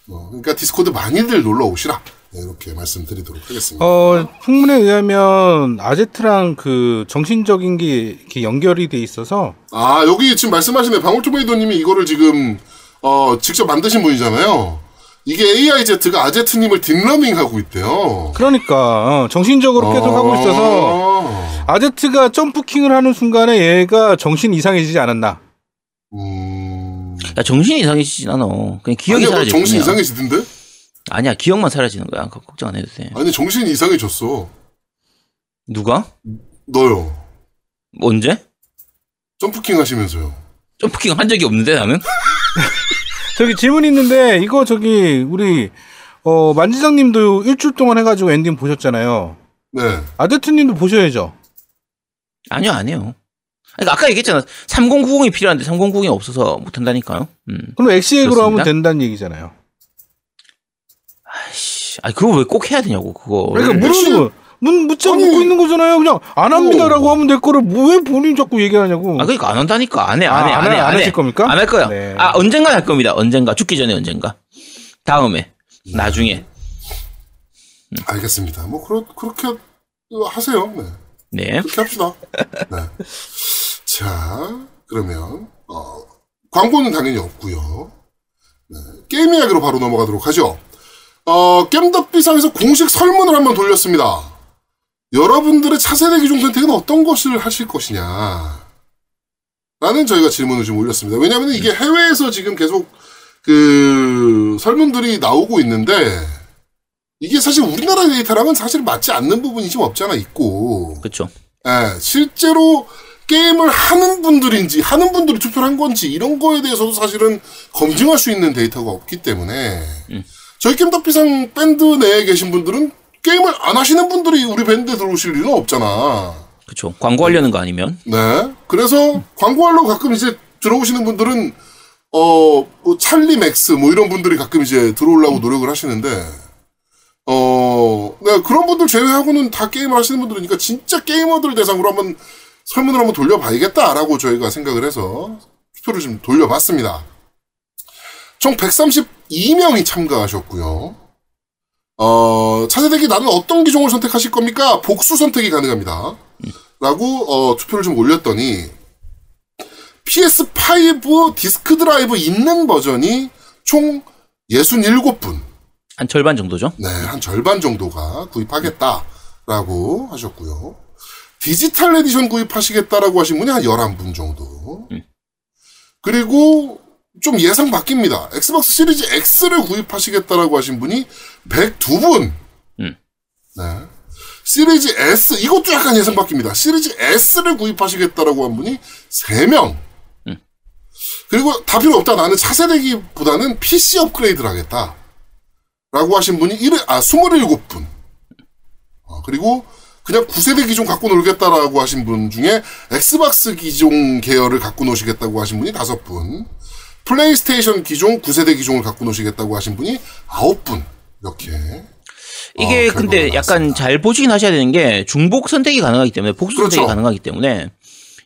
어, 그러니까 디스코드 많이들 놀러 오시라. 네, 이렇게 말씀드리도록 하겠습니다. 어, 풍문에 의하면 아제트랑 그 정신적인 게 이렇게 연결이 돼 있어서 아, 여기 지금 말씀하시네. 방울토메이더님이 이거를 지금, 어, 직접 만드신 분이잖아요. 이게 AIZ가 아제트님을 딥러닝 하고 있대요. 그러니까 어, 정신적으로 계속 하고 있어서 아, 아제트가 점프킹을 하는 순간에 얘가 정신 이상해지지 않았나? 음. 야, 정신이 이상해지진 않아. 그냥 기억이 아니야, 뭐 사라질 정신 뿐이야. 이상해지던데? 아니야, 기억만 사라지는 거야. 그거 걱정 안 해도 돼. 아니, 정신이 이상해졌어. 누가? 너요. 언제? 점프킹 하시면서요. 점프킹 한 적이 없는데, 나는? 저기 질문 있는데 이거 저기 우리 어 만지장님도 일주일 동안 해가지고 엔딩 보셨잖아요. 네. 아제트님도 보셔야죠. 아니요, 아니요. 그러니까 아까 얘기했잖아. 3090이 필요한데 3090이 없어서 못 한다니까요. 음. 그럼 엑시엑으로. 하면 된다는 얘기잖아요. 아이씨. 아니, 그걸 왜 꼭 해야 되냐고, 그거. 그러니까 물은 문 묻자 아니. 묻고 있는 거잖아요. 그냥 안 합니다라고 하면 될 거를 뭐 왜 본인이 자꾸 얘기하냐고. 아, 그러니까 안 한다니까. 안 해, 안 해, 아, 안 안 해. 하- 안 해. 하실 겁니까? 안 할 거야. 네. 아, 언젠가 할 겁니다. 언젠가. 죽기 전에 언젠가. 다음에. 나중에. 알겠습니다. 뭐, 그렇, 그렇게 하세요. 네. 네. 그렇게 합시다. 네. 자, 그러면, 어, 광고는 당연히 없고요 네. 게임 이야기로 바로 넘어가도록 하죠. 어, 겜덕비상에서 공식 설문을 한번 돌렸습니다. 여러분들의 차세대 기종 선택은 어떤 것을 하실 것이냐. 라는 저희가 질문을 좀 올렸습니다. 왜냐하면 이게 해외에서 지금 계속 그 설문들이 나오고 있는데 이게 사실 우리나라 데이터랑은 사실 맞지 않는 부분이 좀 없지 않아 있고 그쵸. 예, 실제로 게임을 하는 분들인지 하는 분들이 투표를 한 건지 이런 거에 대해서도 사실은 검증할 수 있는 데이터가 없기 때문에 저희 겜덕비상 밴드 내에 계신 분들은 게임을 안 하시는 분들이 우리 밴드에 들어오실 일은 없잖아. 그쵸. 광고하려는 거 아니면. 네. 그래서 광고하려고 가끔 이제 들어오시는 분들은 어, 뭐 찰리 맥스 뭐 이런 분들이 가끔 이제 들어오려고 노력을 하시는데 어, 네, 그런 분들 제외하고는 다 게임을 하시는 분들이니까 진짜 게이머들 대상으로 한번 설문을 한번 돌려봐야겠다라고 저희가 생각을 해서 투표를 좀 돌려봤습니다. 총 132명이 참가하셨고요. 어, 차세대기 나는 어떤 기종을 선택하실 겁니까? 복수 선택이 가능합니다. 라고 어, 투표를 좀 올렸더니 PS5 디스크 드라이브 있는 버전이 총 67분, 한 절반 정도죠. 네, 한 절반 정도가 구입하겠다라고 하셨고요. 디지털 에디션 구입하시겠다라고 하신 분이 한 11분 정도. 그리고 좀 예상 밖입니다. 엑스박스 시리즈 X를 구입하시겠다라고 하신 분이 102분. 음. 네. 시리즈 S, 이것도 약간 예상 밖입니다. 시리즈 S를 구입하시겠다라고 한 분이 3명. 음. 그리고 다 필요 없다. 나는 차세대기보다는 PC 업그레이드를 하겠다. 라고 하신 분이 일, 아, 27분. 어, 그리고 그냥 구세대 기종 갖고 놀겠다라고 하신 분 중에 엑스박스 기종 계열을 갖고 노시겠다고 하신 분이 5분. 플레이스테이션 기종 구세대 기종을 갖고 노시겠다고 하신 분이 9분. 이렇게. 이게 어, 근데 약간. 잘 보시긴 하셔야 되는 게 중복 선택이 가능하기 때문에 복수 선택이 그렇죠. 가능하기 때문에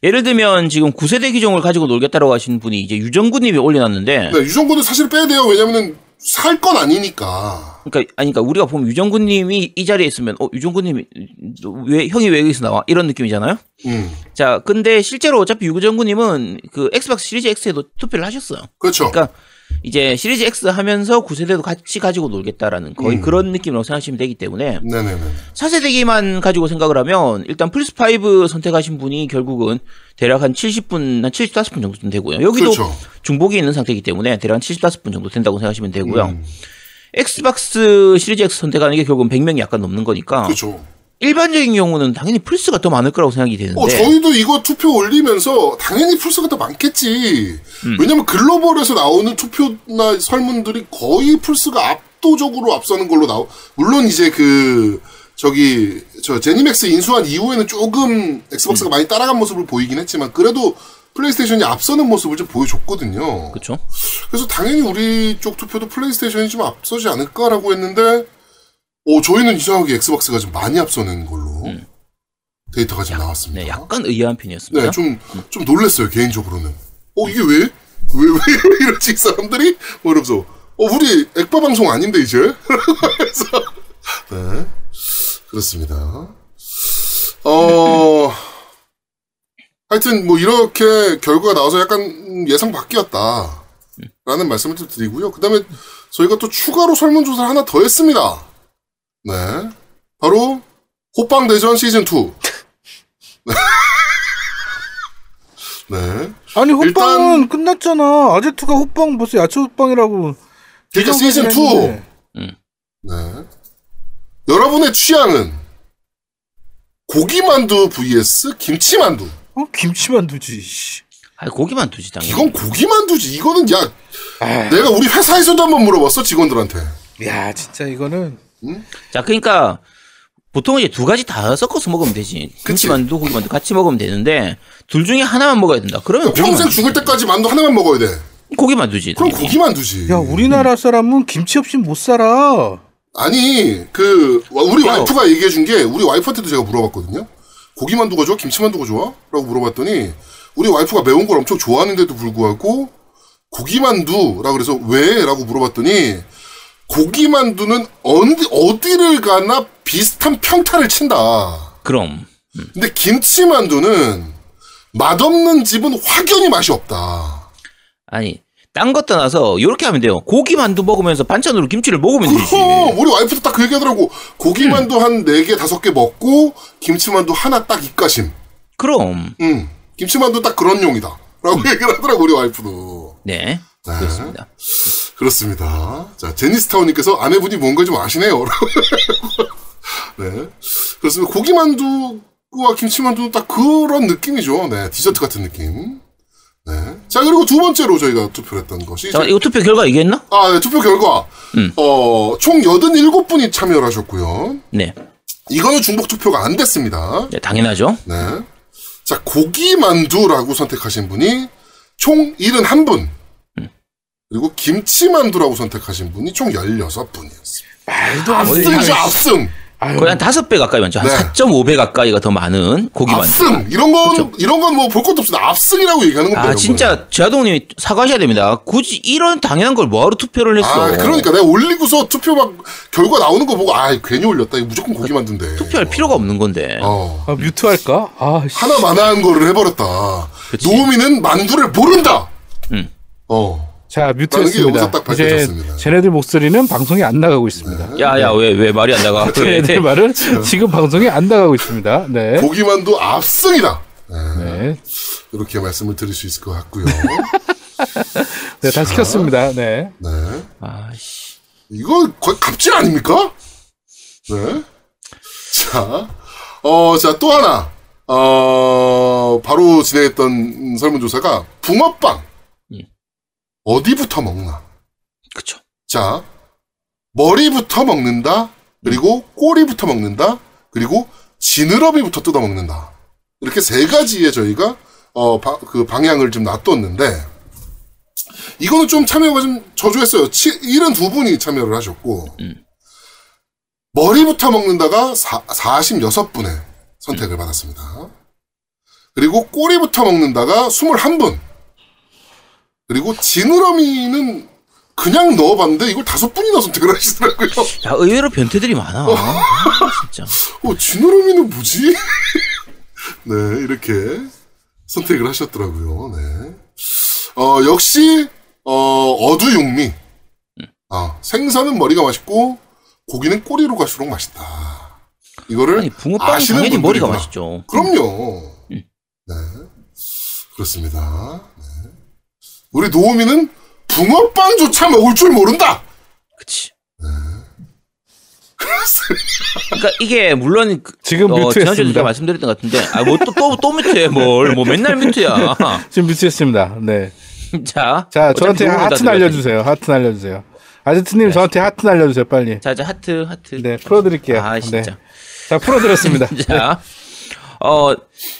예를 들면 지금 구세대 기종을 가지고 놀겠다라고 하신 분이 이제 유정구님이 올려놨는데 네, 유정구도 사실 빼야 돼요. 왜냐면은 살 건 아니니까. 그러니까 아니 그러니까 우리가 보면 유정구님이 이 자리에 있으면 어 유정구님이 왜 형이 왜 여기서 나와 이런 느낌이잖아요. 음. 자 근데 실제로 어차피 유정구님은 그 엑스박스 시리즈 X에도 투표를 하셨어요. 그렇죠. 그러니까 이제 시리즈 X 하면서 구세대도 같이 가지고 놀겠다라는 거의 음. 그런 느낌으로 생각하시면 되기 때문에 네네네. 차세대기만 가지고 생각을 하면 일단 플스 5 선택하신 분이 결국은 대략 한 70분, 한 75분 정도 되고요. 여기도 그렇죠. 중복이 있는 상태이기 때문에 대략 한 75분 정도 된다고 생각하시면 되고요. 음. 엑스박스 시리즈 X 선택하는 게 결국은 100명이 약간 넘는 거니까 그렇죠. 일반적인 경우는 당연히 플스가 더 많을 거라고 생각이 되는데. 어, 저희도 이거 투표 올리면서 당연히 플스가 더 많겠지. 음. 왜냐면 글로벌에서 나오는 투표나 설문들이 거의 플스가 압도적으로 앞서는 걸로 나오. 물론 이제 그 저기 저 제니맥스 인수한 이후에는 조금 엑스박스가 음. 많이 따라간 모습을 보이긴 했지만 그래도 플레이스테이션이 앞서는 모습을 좀 보여줬거든요. 그렇죠. 그래서 당연히 우리 쪽 투표도 플레이스테이션이 좀 앞서지 않을까라고 했는데, 어, 저희는 이상하게 엑스박스가 좀 많이 앞서는 걸로 데이터가 지금 나왔습니다. 음. 네, 약간 의아한 편이었습니다. 네, 좀, 좀 놀랬어요, 개인적으로는. 어, 이게 왜? 왜, 왜, 왜 이러지, 이 사람들이? 뭐 이러면서, 어, 우리 액바 방송 아닌데, 이제? 그래서, 네. 그렇습니다. 어, 하여튼, 뭐, 이렇게 결과가 나와서 약간 예상 밖이었다. 라는 말씀을 좀 드리고요. 그 다음에 저희가 또 추가로 설문조사를 하나 더 했습니다. 네. 바로, 호빵 대전 시즌 2. 네. 아니 호빵은 일단- 끝났잖아. 아제트가 호빵 벌써 야채 호빵이라고. 그러니까 시즌 2. 했는데. 네. 여러분의 취향은 고기만두 vs 김치만두. 어 김치만두지. 씨. 아, 고기만 두지 당연히. 이건 고기만두지. 이거는 야 아, 내가 우리 회사에서도 한번 물어봤어 직원들한테. 야 진짜 이거는 자, 그러니까 보통 이제 두 가지 다 섞어서 먹으면 되지. 김치만두, 고기만두 같이 먹으면 되는데 둘 중에 하나만 먹어야 된다. 그러면 평생 고기만두. 죽을 때까지 만두 하나만 먹어야 돼. 고기만두지. 그럼 당연히. 고기만두지. 야 우리나라 사람은 김치 없이 못 살아. 아니 그 와- 우리 야. 와이프가 얘기해 준 게 우리 와이프한테도 제가 물어봤거든요. 고기만두가 좋아? 김치만두가 좋아? 라고 물어봤더니 우리 와이프가 매운 걸 엄청 좋아하는데도 불구하고 고기만두라고 그래서 왜? 라고 물어봤더니 고기만두는 어디, 어디를 가나 비슷한 평타를 친다. 그럼 근데 김치만두는 맛없는 집은 확연히 맛이 없다. 아니 딴 것 떠나서 이렇게 하면 돼요. 고기만두 먹으면서 반찬으로 김치를 먹으면 되지. 그럼 우리 와이프도 딱 그 얘기 하더라고. 고기만두 한네개 다섯 개 먹고 김치만두 하나 딱 입가심. 그럼 응. 김치만두 딱 그런 용이다. 라고 얘기를 하더라고, 우리 와이프도. 네 네. 그렇습니다. 그렇습니다. 자, 제니스타우님께서 아내분이 뭔가 좀 아시네요. 네. 그렇습니다. 고기만두와 김치만두는 딱 그런 느낌이죠. 네. 디저트 같은 느낌. 네. 자, 그리고 두 번째로 저희가 투표를 했던 것이. 자 이거 투표 결과 얘기했나? 아, 네, 투표 결과. 음. 어, 총 87분이 참여를 하셨고요. 네, 이거는 중복 투표가 안 됐습니다. 네 당연하죠. 네. 자, 고기만두라고 선택하신 분이 총 71분. 그리고 김치만두라고 선택하신 분이 총 16분이었습니다. 말도 안 돼. 압승이죠, 압승. 아유, 거의 한 다섯 배 가까이 많죠. 한 네. 4.5배 가까이가 더 많은 고기 만두. 압승. 이런 건, 이런 건 뭐 볼 것도 없습니다. 압승이라고 얘기하는 겁니다. 아 진짜 제아동님이 사과하셔야 됩니다. 굳이 이런 당연한 걸 뭐하러 투표를 했어? 거는. 아, 그러니까 내가 올리고서 투표 막 결과 나오는 거 보고, 아, 괜히 올렸다. 이거 무조건 고기 만두인데. 투표할 필요가 없는 건데. 어. 아, 뮤트 할까? 아, 씨. 하나 마나한 거를 해버렸다. 그치. 노우미는 만두를 모른다. 음. 어. 자게 뮤트했습니다. 이제. 쟤네들 목소리는 방송에 안 나가고 있습니다. 야야 왜 왜 말이 안 나가? 쟤네들 말은 지금 방송에 안 나가고 있습니다. 네. 고기만두 압승이다. 네. 네. 이렇게 말씀을 드릴 수 있을 것 같고요. 네, 다 시켰습니다. 네. 네. 아씨. 이거 거의 갑질 아닙니까? 네. 자, 어, 자, 또 하나. 어, 바로 진행했던 설문조사가 붕어빵. 음. 어디부터 먹나? 그쵸. 자, 머리부터 먹는다. 그리고 꼬리부터 먹는다. 그리고 지느러미부터 뜯어 먹는다. 이렇게 세 가지의 저희가 어, 바- 그 방향을 좀 놔뒀는데 이거는 좀 참여가 좀 저조했어요. 72분이 참여를 하셨고 머리부터 먹는다가 사, 46분의 선택을 받았습니다. 그리고 꼬리부터 먹는다가 21분. 그리고 지느러미는 그냥 넣어봤는데 이걸 다섯 분이나 선택을 하시더라고요. 야 의외로 변태들이 많아. 아, 진짜. 어, 지느러미는 뭐지? 네, 이렇게 선택을 하셨더라고요. 네. 어, 역시, 어, 어두육미. 아, 생선은 머리가 맛있고, 고기는 꼬리로 갈수록 맛있다. 이거를 아니 붕어빵 아시는 당연히 머리가. 맛있죠. 그럼요. 음. 네. 그렇습니다. 네. 우리 노우미는 붕어빵조차 먹을 줄 모른다! 그치. 그러니까 이게 물론 그- 지금 어, 지난주에 뮤트했습니다. 말씀드렸던 것 같은데 아뭐또또 또 뮤트해 뭘 뭐 맨날 뮤트야. 지금 뮤트했습니다. 네. 자, 자, 저한테 하트 날려주세요. 하트 날려주세요. 아지트님 저한테 하트 날려주세요, 빨리. 자, 자 하트 하트. 네, 풀어드릴게요. 아 진짜. 네. 자, 풀어드렸습니다. 자, 어,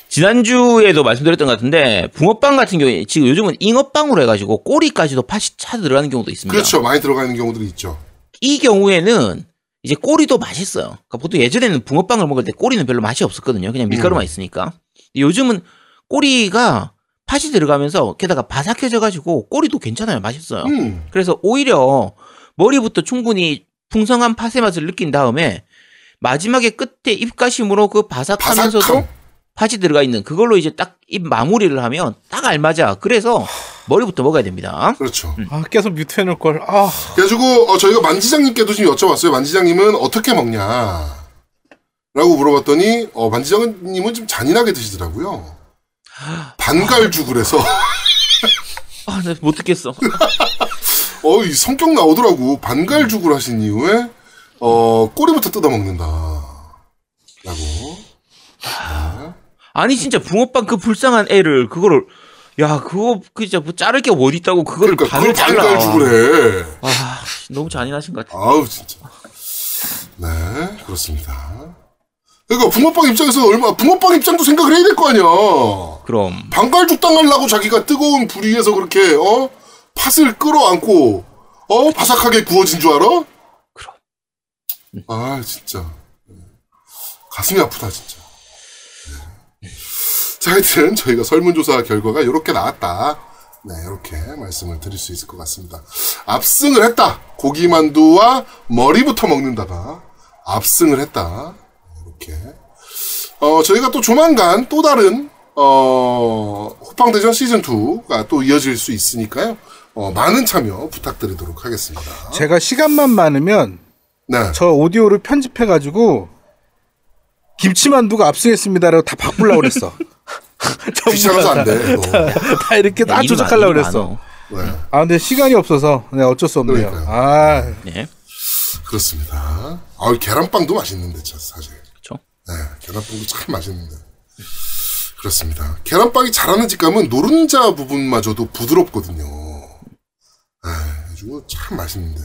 지난주에도 말씀드렸던 것 같은데, 붕어빵 같은 경우에 지금 요즘은 잉어빵으로 해가지고 꼬리까지도 팥이 차 들어가는 경우도 있습니다. 그렇죠. 많이 들어가는 경우들이 있죠. 이 경우에는 이제 꼬리도 맛있어요. 그러니까 보통 예전에는 붕어빵을 먹을 때 꼬리는 별로 맛이 없었거든요. 그냥 밀가루만 있으니까. 요즘은 꼬리가 팥이 들어가면서 게다가 바삭해져가지고 꼬리도 괜찮아요. 맛있어요. 음. 그래서 오히려 머리부터 충분히 풍성한 팥의 맛을 느낀 다음에 마지막에 끝에 입가심으로 그 바삭하면서도 바삭함. 팥이 들어가 있는 그걸로 이제 딱 입 마무리를 하면 딱 알맞아. 그래서 머리부터 먹어야 됩니다. 그렇죠. 아, 계속 뮤트 해 놓을 걸. 아, 그래가지고 어, 저희가 만지장님께도 지금 여쭤봤어요. 만지장님은 어떻게 먹냐? 라고 물어봤더니 어, 만지장님은 좀 잔인하게 드시더라고요. 반갈죽을 해서 아, 나 못 듣겠어. 어, 이 성격 나오더라고. 반갈죽을 하신 이후에 어, 꼬리부터 뜯어 먹는다. 라고. 아니 진짜 붕어빵 그 불쌍한 애를 그거를 야 그거 그 진짜 뭐 자를 게 어디 있다고 그거를 그러니까 반을 잘라. 해. 아 너무 잔인하신 것 같아. 아우 진짜. 네 그렇습니다. 그러니까 붕어빵 입장에서 얼마 붕어빵 입장도 생각을 해야 될 거 아니야. 그럼 반갈죽 당하려고 자기가 뜨거운 불 위에서 그렇게 어 팥을 끌어안고 어 바삭하게 구워진 줄 알아? 아 진짜 가슴이 아프다 진짜. 네. 자 하여튼 저희가 설문조사 결과가 이렇게 나왔다. 네 이렇게 말씀을 드릴 수 있을 것 같습니다. 압승을 했다. 고기만두와 머리부터 먹는다가 압승을 했다. 이렇게 어, 저희가 또 조만간 또 다른, 어, 호빵대전 시즌 2가 또 이어질 수 있으니까요. 어, 많은 참여 부탁드리도록 하겠습니다. 제가 시간만 많으면 네. 저 오디오를 편집해 가지고 김치만두가 압승했습니다라고 다 바꾸려고 그랬어. 귀찮아서 안 다, 돼. 너. 다 이렇게 다 조작하려고 많- 그랬어. 네. 아, 근데 시간이 없어서 네, 어쩔 수 없네요. 그러니까요. 아, 네, 그렇습니다. 아, 계란빵도 맛있는데, 참, 사실. 그렇죠. 네, 계란빵도 참 맛있는데. 그렇습니다. 계란빵이 잘하는 집 가면 노른자 부분마저도 부드럽거든요. 아, 가지고 참 맛있는데.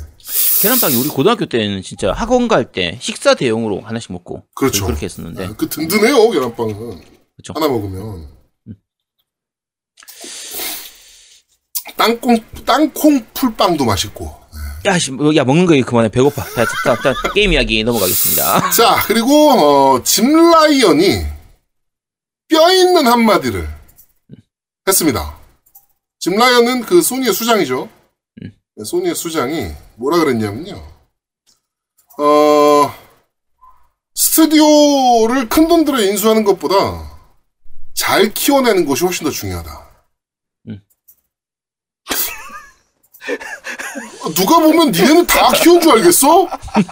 계란빵이 우리 고등학교 때는 진짜 학원 갈 때 식사 대용으로 하나씩 먹고 그렇죠. 그렇게 했었는데 아, 그 든든해요, 계란빵은. 그쵸. 하나 먹으면. 땅콩, 땅콩 풀빵도 맛있고. 야, 씨, 뭐, 야 먹는 거 그만해 배고파. 자, 자, 자, 자, 게임 이야기 넘어가겠습니다. 자, 그리고, 어, 짐 라이언이 뼈 있는 한마디를 했습니다. 짐 라이언은 그 소니의 수장이죠. 네, 소니의 수장이 뭐라 그랬냐면요. 어, 스튜디오를 큰 돈 들여 인수하는 것보다 잘 키워내는 것이 훨씬 더 중요하다. 음. 누가 보면 니네는 다 키운 줄 알겠어?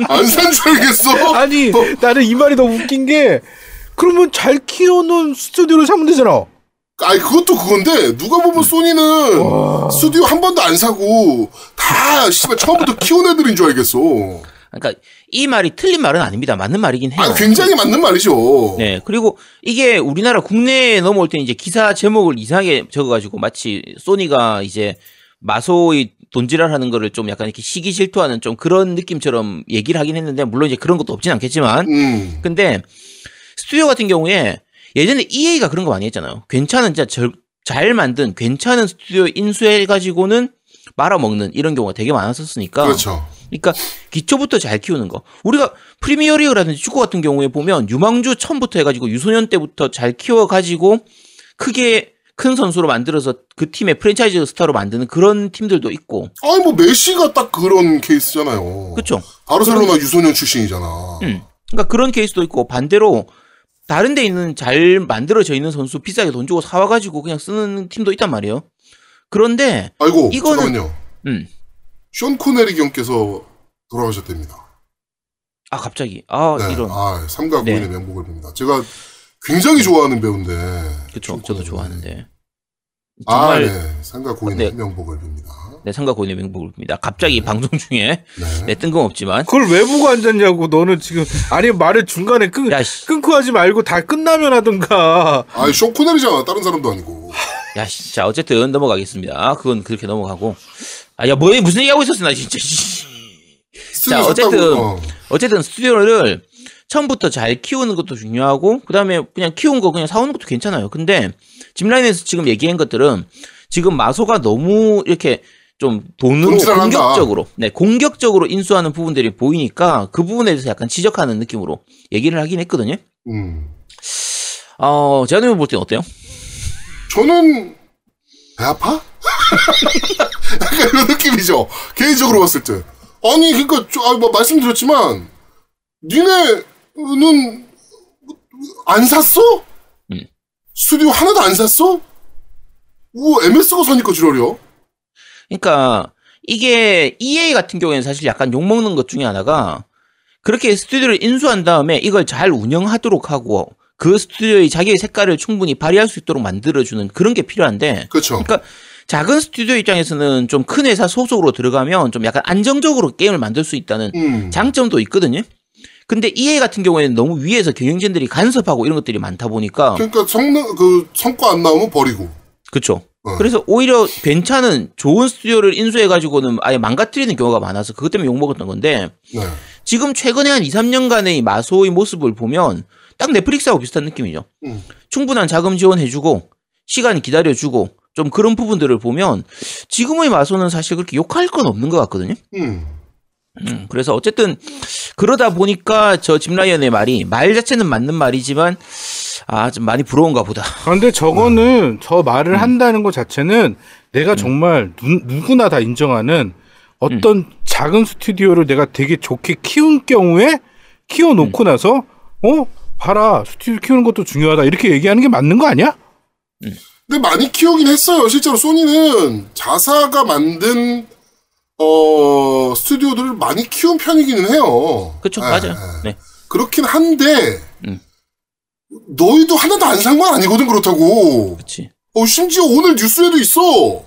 안 산 줄 알겠어? 아니 어, 나는 이 말이 너무 웃긴 게 그러면 잘 키워놓은 스튜디오를 사면 되잖아. 아니 그것도 그건데 누가 보면 소니는 스튜디오 한 번도 안 사고 다 씨발 처음부터 키운 애들인 줄 알겠어. 그러니까 이 말이 틀린 말은 아닙니다. 맞는 말이긴 해요. 아 굉장히 맞는 말이죠. 네, 그리고 이게 우리나라 국내에 넘어올 때 이제 기사 제목을 이상하게 적어가지고 마치 소니가 이제 마소의 돈지랄하는 거를 좀 약간 이렇게 시기 질투하는 좀 그런 느낌처럼 얘기를 하긴 했는데 물론 이제 그런 것도 없진 않겠지만 음, 근데 스튜디오 같은 경우에 예전에 EA가 그런 거 많이 했잖아요. 괜찮은 진짜 절- 잘 만든 괜찮은 스튜디오 인수해 가지고는 말아먹는 이런 경우가 되게 많았었으니까. 그렇죠. 그러니까 기초부터 잘 키우는 거. 우리가 프리미어리그라든지 축구 같은 경우에 보면 유망주 처음부터 해가지고 유소년 때부터 잘 키워가지고 크게 큰 선수로 만들어서 그 팀의 프랜차이즈 스타로 만드는 그런 팀들도 있고. 아니 뭐 메시가 딱 그런 케이스잖아요. 그렇죠. 바르셀로나 유소년 출신이잖아. 음. 그러니까 그런 케이스도 있고 반대로 다른 데 있는 잘 만들어져 있는 선수 비싸게 돈 주고 사와가지고 그냥 쓰는 팀도 있단 말이에요. 그런데 아이고 이거는- 잠깐만요. 음. 션 코네리 경께서 돌아가셨답니다. 아 갑자기 아 네. 이런 아 삼가 네. 고인의 명복을 빕니다. 제가 굉장히 좋아하는 배우인데. 션 저도. 좋아하는데 아, 정말 네. 삼가 고인의 네. 명복을 빕니다. 네, 삼가 고인의 명복입니다. 갑자기 방송 중에 네, 뜬금없지만 그걸 왜 보고 앉았냐고 너는 지금 아니 말을 중간에 끊, 야, 씨. 끊고 하지 말고 다 끝나면 하든가 아이 쇼코넬이잖아. 다른 사람도 아니고. 야, 씨, 자 어쨌든 넘어가겠습니다. 그건 그렇게 넘어가고 아, 야, 뭐 무슨 얘기하고 있었어 나 진짜. 자, 어쨌든 어. 어쨌든 스튜디오를 처음부터 잘 키우는 것도 중요하고 그다음에 그냥 키운 거 그냥 사오는 것도 괜찮아요. 근데 짚라인에서 지금 얘기한 것들은 지금 마소가 너무 이렇게 좀 돈으로. 공격적으로 네 공격적으로 인수하는 부분들이 보이니까 그 부분에 대해서 약간 지적하는 느낌으로 얘기를 하긴 했거든요. 음. 어 제가 볼 때는 어때요? 저는 배 아파? 약간 이런 느낌이죠. 개인적으로 봤을 때. 아니 그러니까 저, 아, 뭐 말씀드렸지만 니네는 안 샀어? 음. 스튜디오 하나도 안 샀어? 우 MS가 사니까 지랄이야. 그러니까 이게 EA 같은 경우에는 사실 약간 욕 먹는 것 중에 하나가 그렇게 스튜디오를 인수한 다음에 이걸 잘 운영하도록 하고 그 스튜디오의 자기의 색깔을 충분히 발휘할 수 있도록 만들어주는 그런 게 필요한데 그렇죠. 그러니까 작은 스튜디오 입장에서는 좀 큰 회사 소속으로 들어가면 좀 약간 안정적으로 게임을 만들 수 있다는 음. 장점도 있거든요. 근데 EA 같은 경우에는 너무 위에서 경영진들이 간섭하고 이런 것들이 많다 보니까 그러니까 성능 그 성과 안 나오면 버리고. 그렇죠. 어. 그래서 오히려 괜찮은 좋은 스튜디오를 인수해 가지고는 아예 망가뜨리는 경우가 많아서 그것 때문에 욕 먹었던 건데 네. 지금 최근에 한 2, 3년간의 이 마소의 모습을 보면 딱 넷플릭스하고 비슷한 느낌이죠. 음. 충분한 자금 지원해주고 시간 기다려주고 좀 그런 부분들을 보면 지금의 마소는 사실 그렇게 욕할 건 없는 것 같거든요. 음. 음, 그래서 어쨌든 그러다 보니까 저 집라이언의 말이 말 자체는 맞는 말이지만 아 좀 많이 부러운가 보다. 그런데 저거는 저 말을 한다는 것 자체는 내가 정말 누, 누구나 다 인정하는 어떤 작은 스튜디오를 내가 되게 좋게 키운 경우에 키워놓고 나서 어? 봐라 스튜디오 키우는 것도 중요하다 이렇게 얘기하는 게 맞는 거 아니야? 근데 많이 키우긴 했어요. 실제로. 소니는 자사가 만든 어 스튜디오들을 많이 키운 편이기는 해요. 그렇죠, 예, 맞아요. 예. 네. 그렇긴 한데 음. 너희도 하나도 안 산 건 아니거든 그렇다고. 그렇지. 어 심지어 오늘 뉴스에도 있어.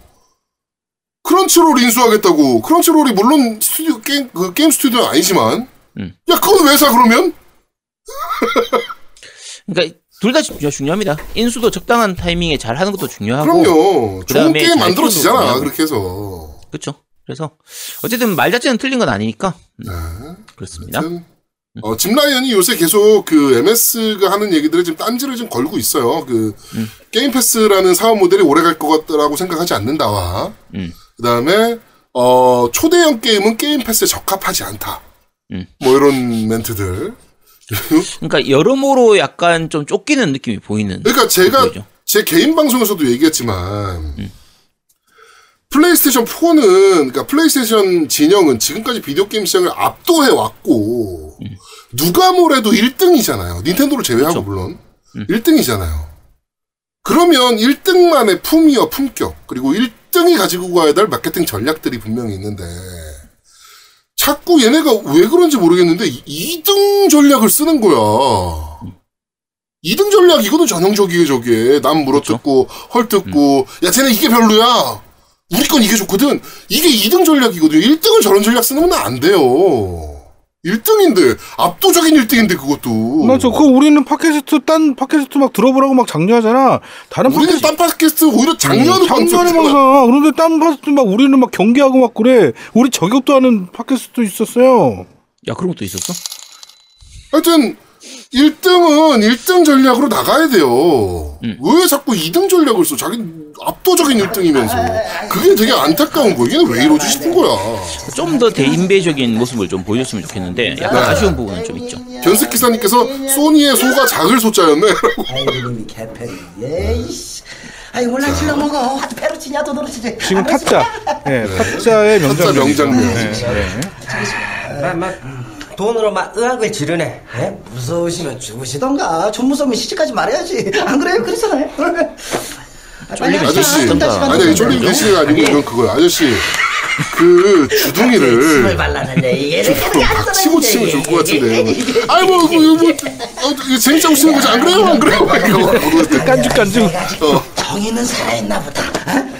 크런치롤 인수하겠다고. 크런치롤이 물론 스튜디오 게임 그 게임 스튜디오는 아니지만. 음. 야 그건 왜 사 그러면? 그러니까 둘 다 중요합니다. 인수도 적당한 타이밍에 잘 하는 것도 중요하고. 그럼요. 좋은 게임 잘 만들어지잖아. 그렇게 해서. 그렇죠. 그래서 어쨌든 말 자체는 틀린 건 아니니까 음, 네. 그렇습니다. 어, 짐 라이언이 요새 계속 그 MS가 하는 얘기들을 지금 딴지를 좀 걸고 있어요. 그 음. 게임 패스라는 사업 모델이 오래 갈 것 같다라고 생각하지 않는다와 음. 그다음에 어, 초대형 게임은 게임 패스에 적합하지 않다. 음. 뭐 이런 멘트들. 그러니까 여러모로 약간 좀 쫓기는 느낌이 보이는. 그러니까 제가 보이죠. 제 개인 방송에서도 얘기했지만 플레이스테이션 4는 그러니까 플레이스테이션 진영은 지금까지 비디오 게임 시장을 압도해 왔고 누가 뭐래도 1등이잖아요. 닌텐도를 제외하고 그렇죠. 물론 1등이잖아요. 그러면 1등만의 품위와 품격 그리고 1등이 가지고 가야 될 마케팅 전략들이 분명히 있는데 자꾸 얘네가 왜 그런지 모르겠는데 2등 전략을 쓰는 거야. 2등 전략 이거는 전형적이에요 저게 남 물어뜯고 헐뜯고 야 쟤네 이게 별로야 우리 건 이게 좋거든 이게 2등 전략이거든요 1등을 저런 전략 쓰는 건 안 돼요 1등인데 압도적인 1등인데 그것도 맞아. 그 우리는 팟캐스트 딴 팟캐스트 막 들어보라고 막 장려하잖아. 다른 우리는 팟캐스트 딴 팟캐스트 오히려 장려하는 장려하는 방송이잖아 방송. 그런데 딴 팟캐스트 막 우리는 막 경계하고 막 그래. 우리 저격도 하는 팟캐스트도 있었어요. 야 그런 것도 있었어? 하여튼 1등은 1등 전략으로 나가야 돼요. 왜 자꾸 2등 전략을 써? 자기 압도적인 1등이면서. 그게 되게 안타까운 거야 얘는 왜 이러지 싶은 거야. 좀 더 대인배적인 모습을 좀 보여줬으면 좋겠는데 약간 아쉬운 부분은 좀 있죠. 변스 기사님께서 소니의 소가 작을 소자였네. 아이고 이놈이 개패 예이씨 아이 몰라 질러 먹어. 하도 페루치냐 도도르치지 지금 타짜. 예, 타짜의 타짜 명장면. 네, 네. 돈으로 막 의학을 지르네 에? 무서우시면 죽으시던가 좀 무서우면 시집까지 말해야지 안 그래요 그러잖아요 아, 빨리 아저씨, 아니, 좀 쫄림 좀. 대신이 아니고 이건 그거야. 아저씨, 그 침을 주둥이를 발라놨네 이게 좀 치고 치면 좋을 것 같은데. 아이 뭐, 뭐, 뭐, 어, 이거 재밌자고 쓰는 거지 안 그래요? 안 그래요? 막 이거 때. 깐죽깐죽. 어. 정의는 살아있나 보다 어?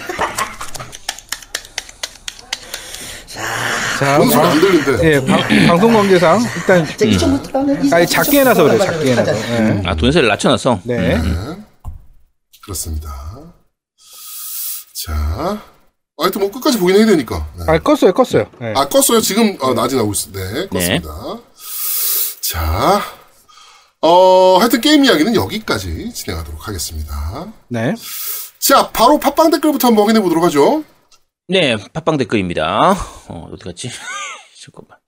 자, 무슨 안 들린대. 예, 방, 방송 관계상 일단 아니 작게 해놔서 그래 작게 해놔서. 예. 아, 돈세를 낮춰놨어. 네. 그렇습니다. 자, 하여튼 뭐 끝까지 보긴 해야 되니까. 네. 아 껐어요 껐어요. 예. 아, 껐어요. 지금 어, 낮이 나오고 있어. 네, 껐습니다. 자, 어, 하여튼 게임 이야기는 여기까지 진행하도록 하겠습니다. 네. 자, 바로 팟빵 댓글부터 한번 확인해 보도록 하죠. 네, 팟빵 댓글입니다. 어, 어디 갔지? 잠깐만.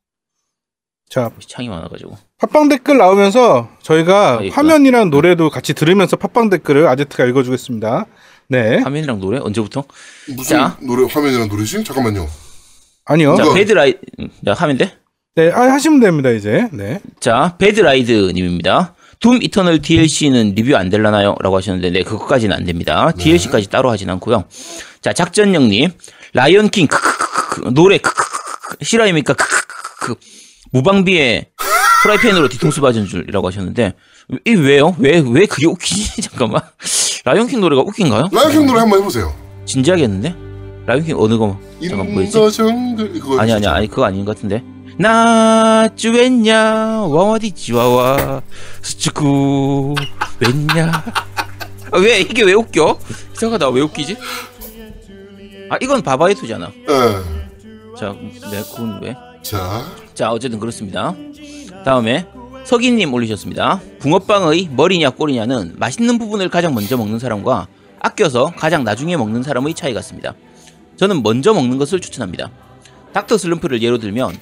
자 창이 많아가지고. 팟빵 댓글 나오면서 저희가 아. 화면이랑 노래도 같이 들으면서 팟빵 댓글을 아제트가 읽어주겠습니다. 네. 화면이랑 노래? 언제부터? 무슨 자. 노래, 화면이랑 노래지? 잠깐만요. 아니요. 자, 배드라이, 자, 하면 돼? 네, 아, 하시면 됩니다 이제. 네. 자, 배드라이드 님입니다. 둠 이터널 DLC는 리뷰 안 될라나요? 라고 하셨는데, 네, 그것까지는 안 됩니다. DLC까지 따로 하진 않고요. 자, 작전영님, 라이언킹, 크크크크, 노래, 크크크크, 실화입니까? 크크크크, 무방비에 프라이팬으로 뒤통수 맞은 줄이라고 하셨는데, 이 왜요? 왜, 왜 그게 웃기지? 잠깐만. 라이언킹 노래가 웃긴가요? 라이언 노래 한번 해보세요. 진지하게 했는데? 라이언킹 어느 거? 잠깐 뭐였지? 아니 아니 아니 그거 아닌 것 같은데 나 쭈했냐 와와디 지와와 스츠쿠 웬냐 아, 왜 이게 왜 웃겨 이상하다 왜 웃기지 아 이건 바바이투잖아 예. 자 네, 그건 왜? 자, 자 어쨌든 그렇습니다 다음에 석인님 올리셨습니다 붕어빵의 머리냐 꼬리냐는 맛있는 부분을 가장 먼저 먹는 사람과 아껴서 가장 나중에 먹는 사람의 차이 같습니다 저는 먼저 먹는 것을 추천합니다 닥터 슬럼프를 예로 들면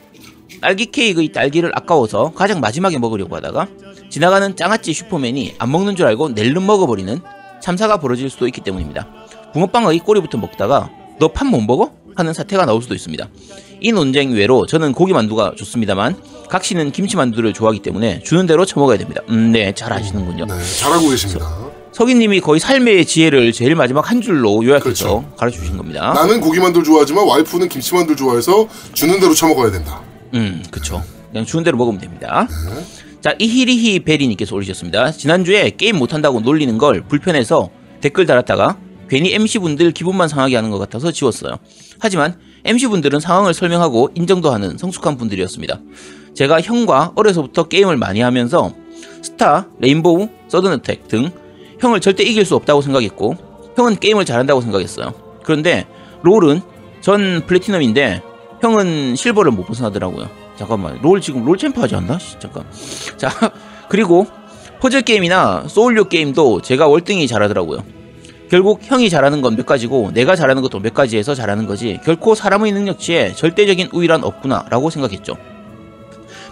딸기 케이크의 딸기를 아까워서 가장 마지막에 먹으려고 하다가 지나가는 짱아찌 슈퍼맨이 안 먹는 줄 알고 낼름 먹어버리는 참사가 벌어질 수도 있기 때문입니다. 붕어빵의 꼬리부터 먹다가 너 판 못 먹어? 하는 사태가 나올 수도 있습니다. 이 논쟁 외로 저는 고기 만두가 좋습니다만 각시는 김치 만두를 좋아하기 때문에 주는 대로 처먹어야 됩니다. 음, 네, 잘 아시는군요. 네, 잘하고 계십니다. 석인님이 거의 삶의 지혜를 제일 마지막 한 줄로 요약해서 그렇죠. 가르쳐 주신 겁니다. 나는 고기만두 좋아하지만 와이프는 김치만두 좋아해서 주는 대로 처먹어야 된다. 음, 그쵸. 그냥 주는 대로 먹으면 됩니다. 자, 이히리히 베리님께서 올리셨습니다. 지난주에 게임 못한다고 놀리는 걸 불편해서 댓글 달았다가 괜히 MC분들 기분만 상하게 하는 것 같아서 지웠어요. 하지만 MC분들은 상황을 설명하고 인정도 하는 성숙한 분들이었습니다. 제가 형과 어려서부터 게임을 많이 하면서 스타, 레인보우, 서든어택 등 형을 절대 이길 수 없다고 생각했고 형은 게임을 잘한다고 생각했어요. 그런데 롤은 전 플래티넘인데 형은 실버를 못 벗어나더라고요. 잠깐만 롤 지금 롤 챔프 하지 않나? 씨, 잠깐. 자 그리고 퍼즐 게임이나 소울류 게임도 제가 월등히 잘하더라고요. 결국 형이 잘하는 건 몇 가지고 내가 잘하는 것도 몇 가지에서 잘하는 거지 결코 사람의 능력치에 절대적인 우위란 없구나 라고 생각했죠.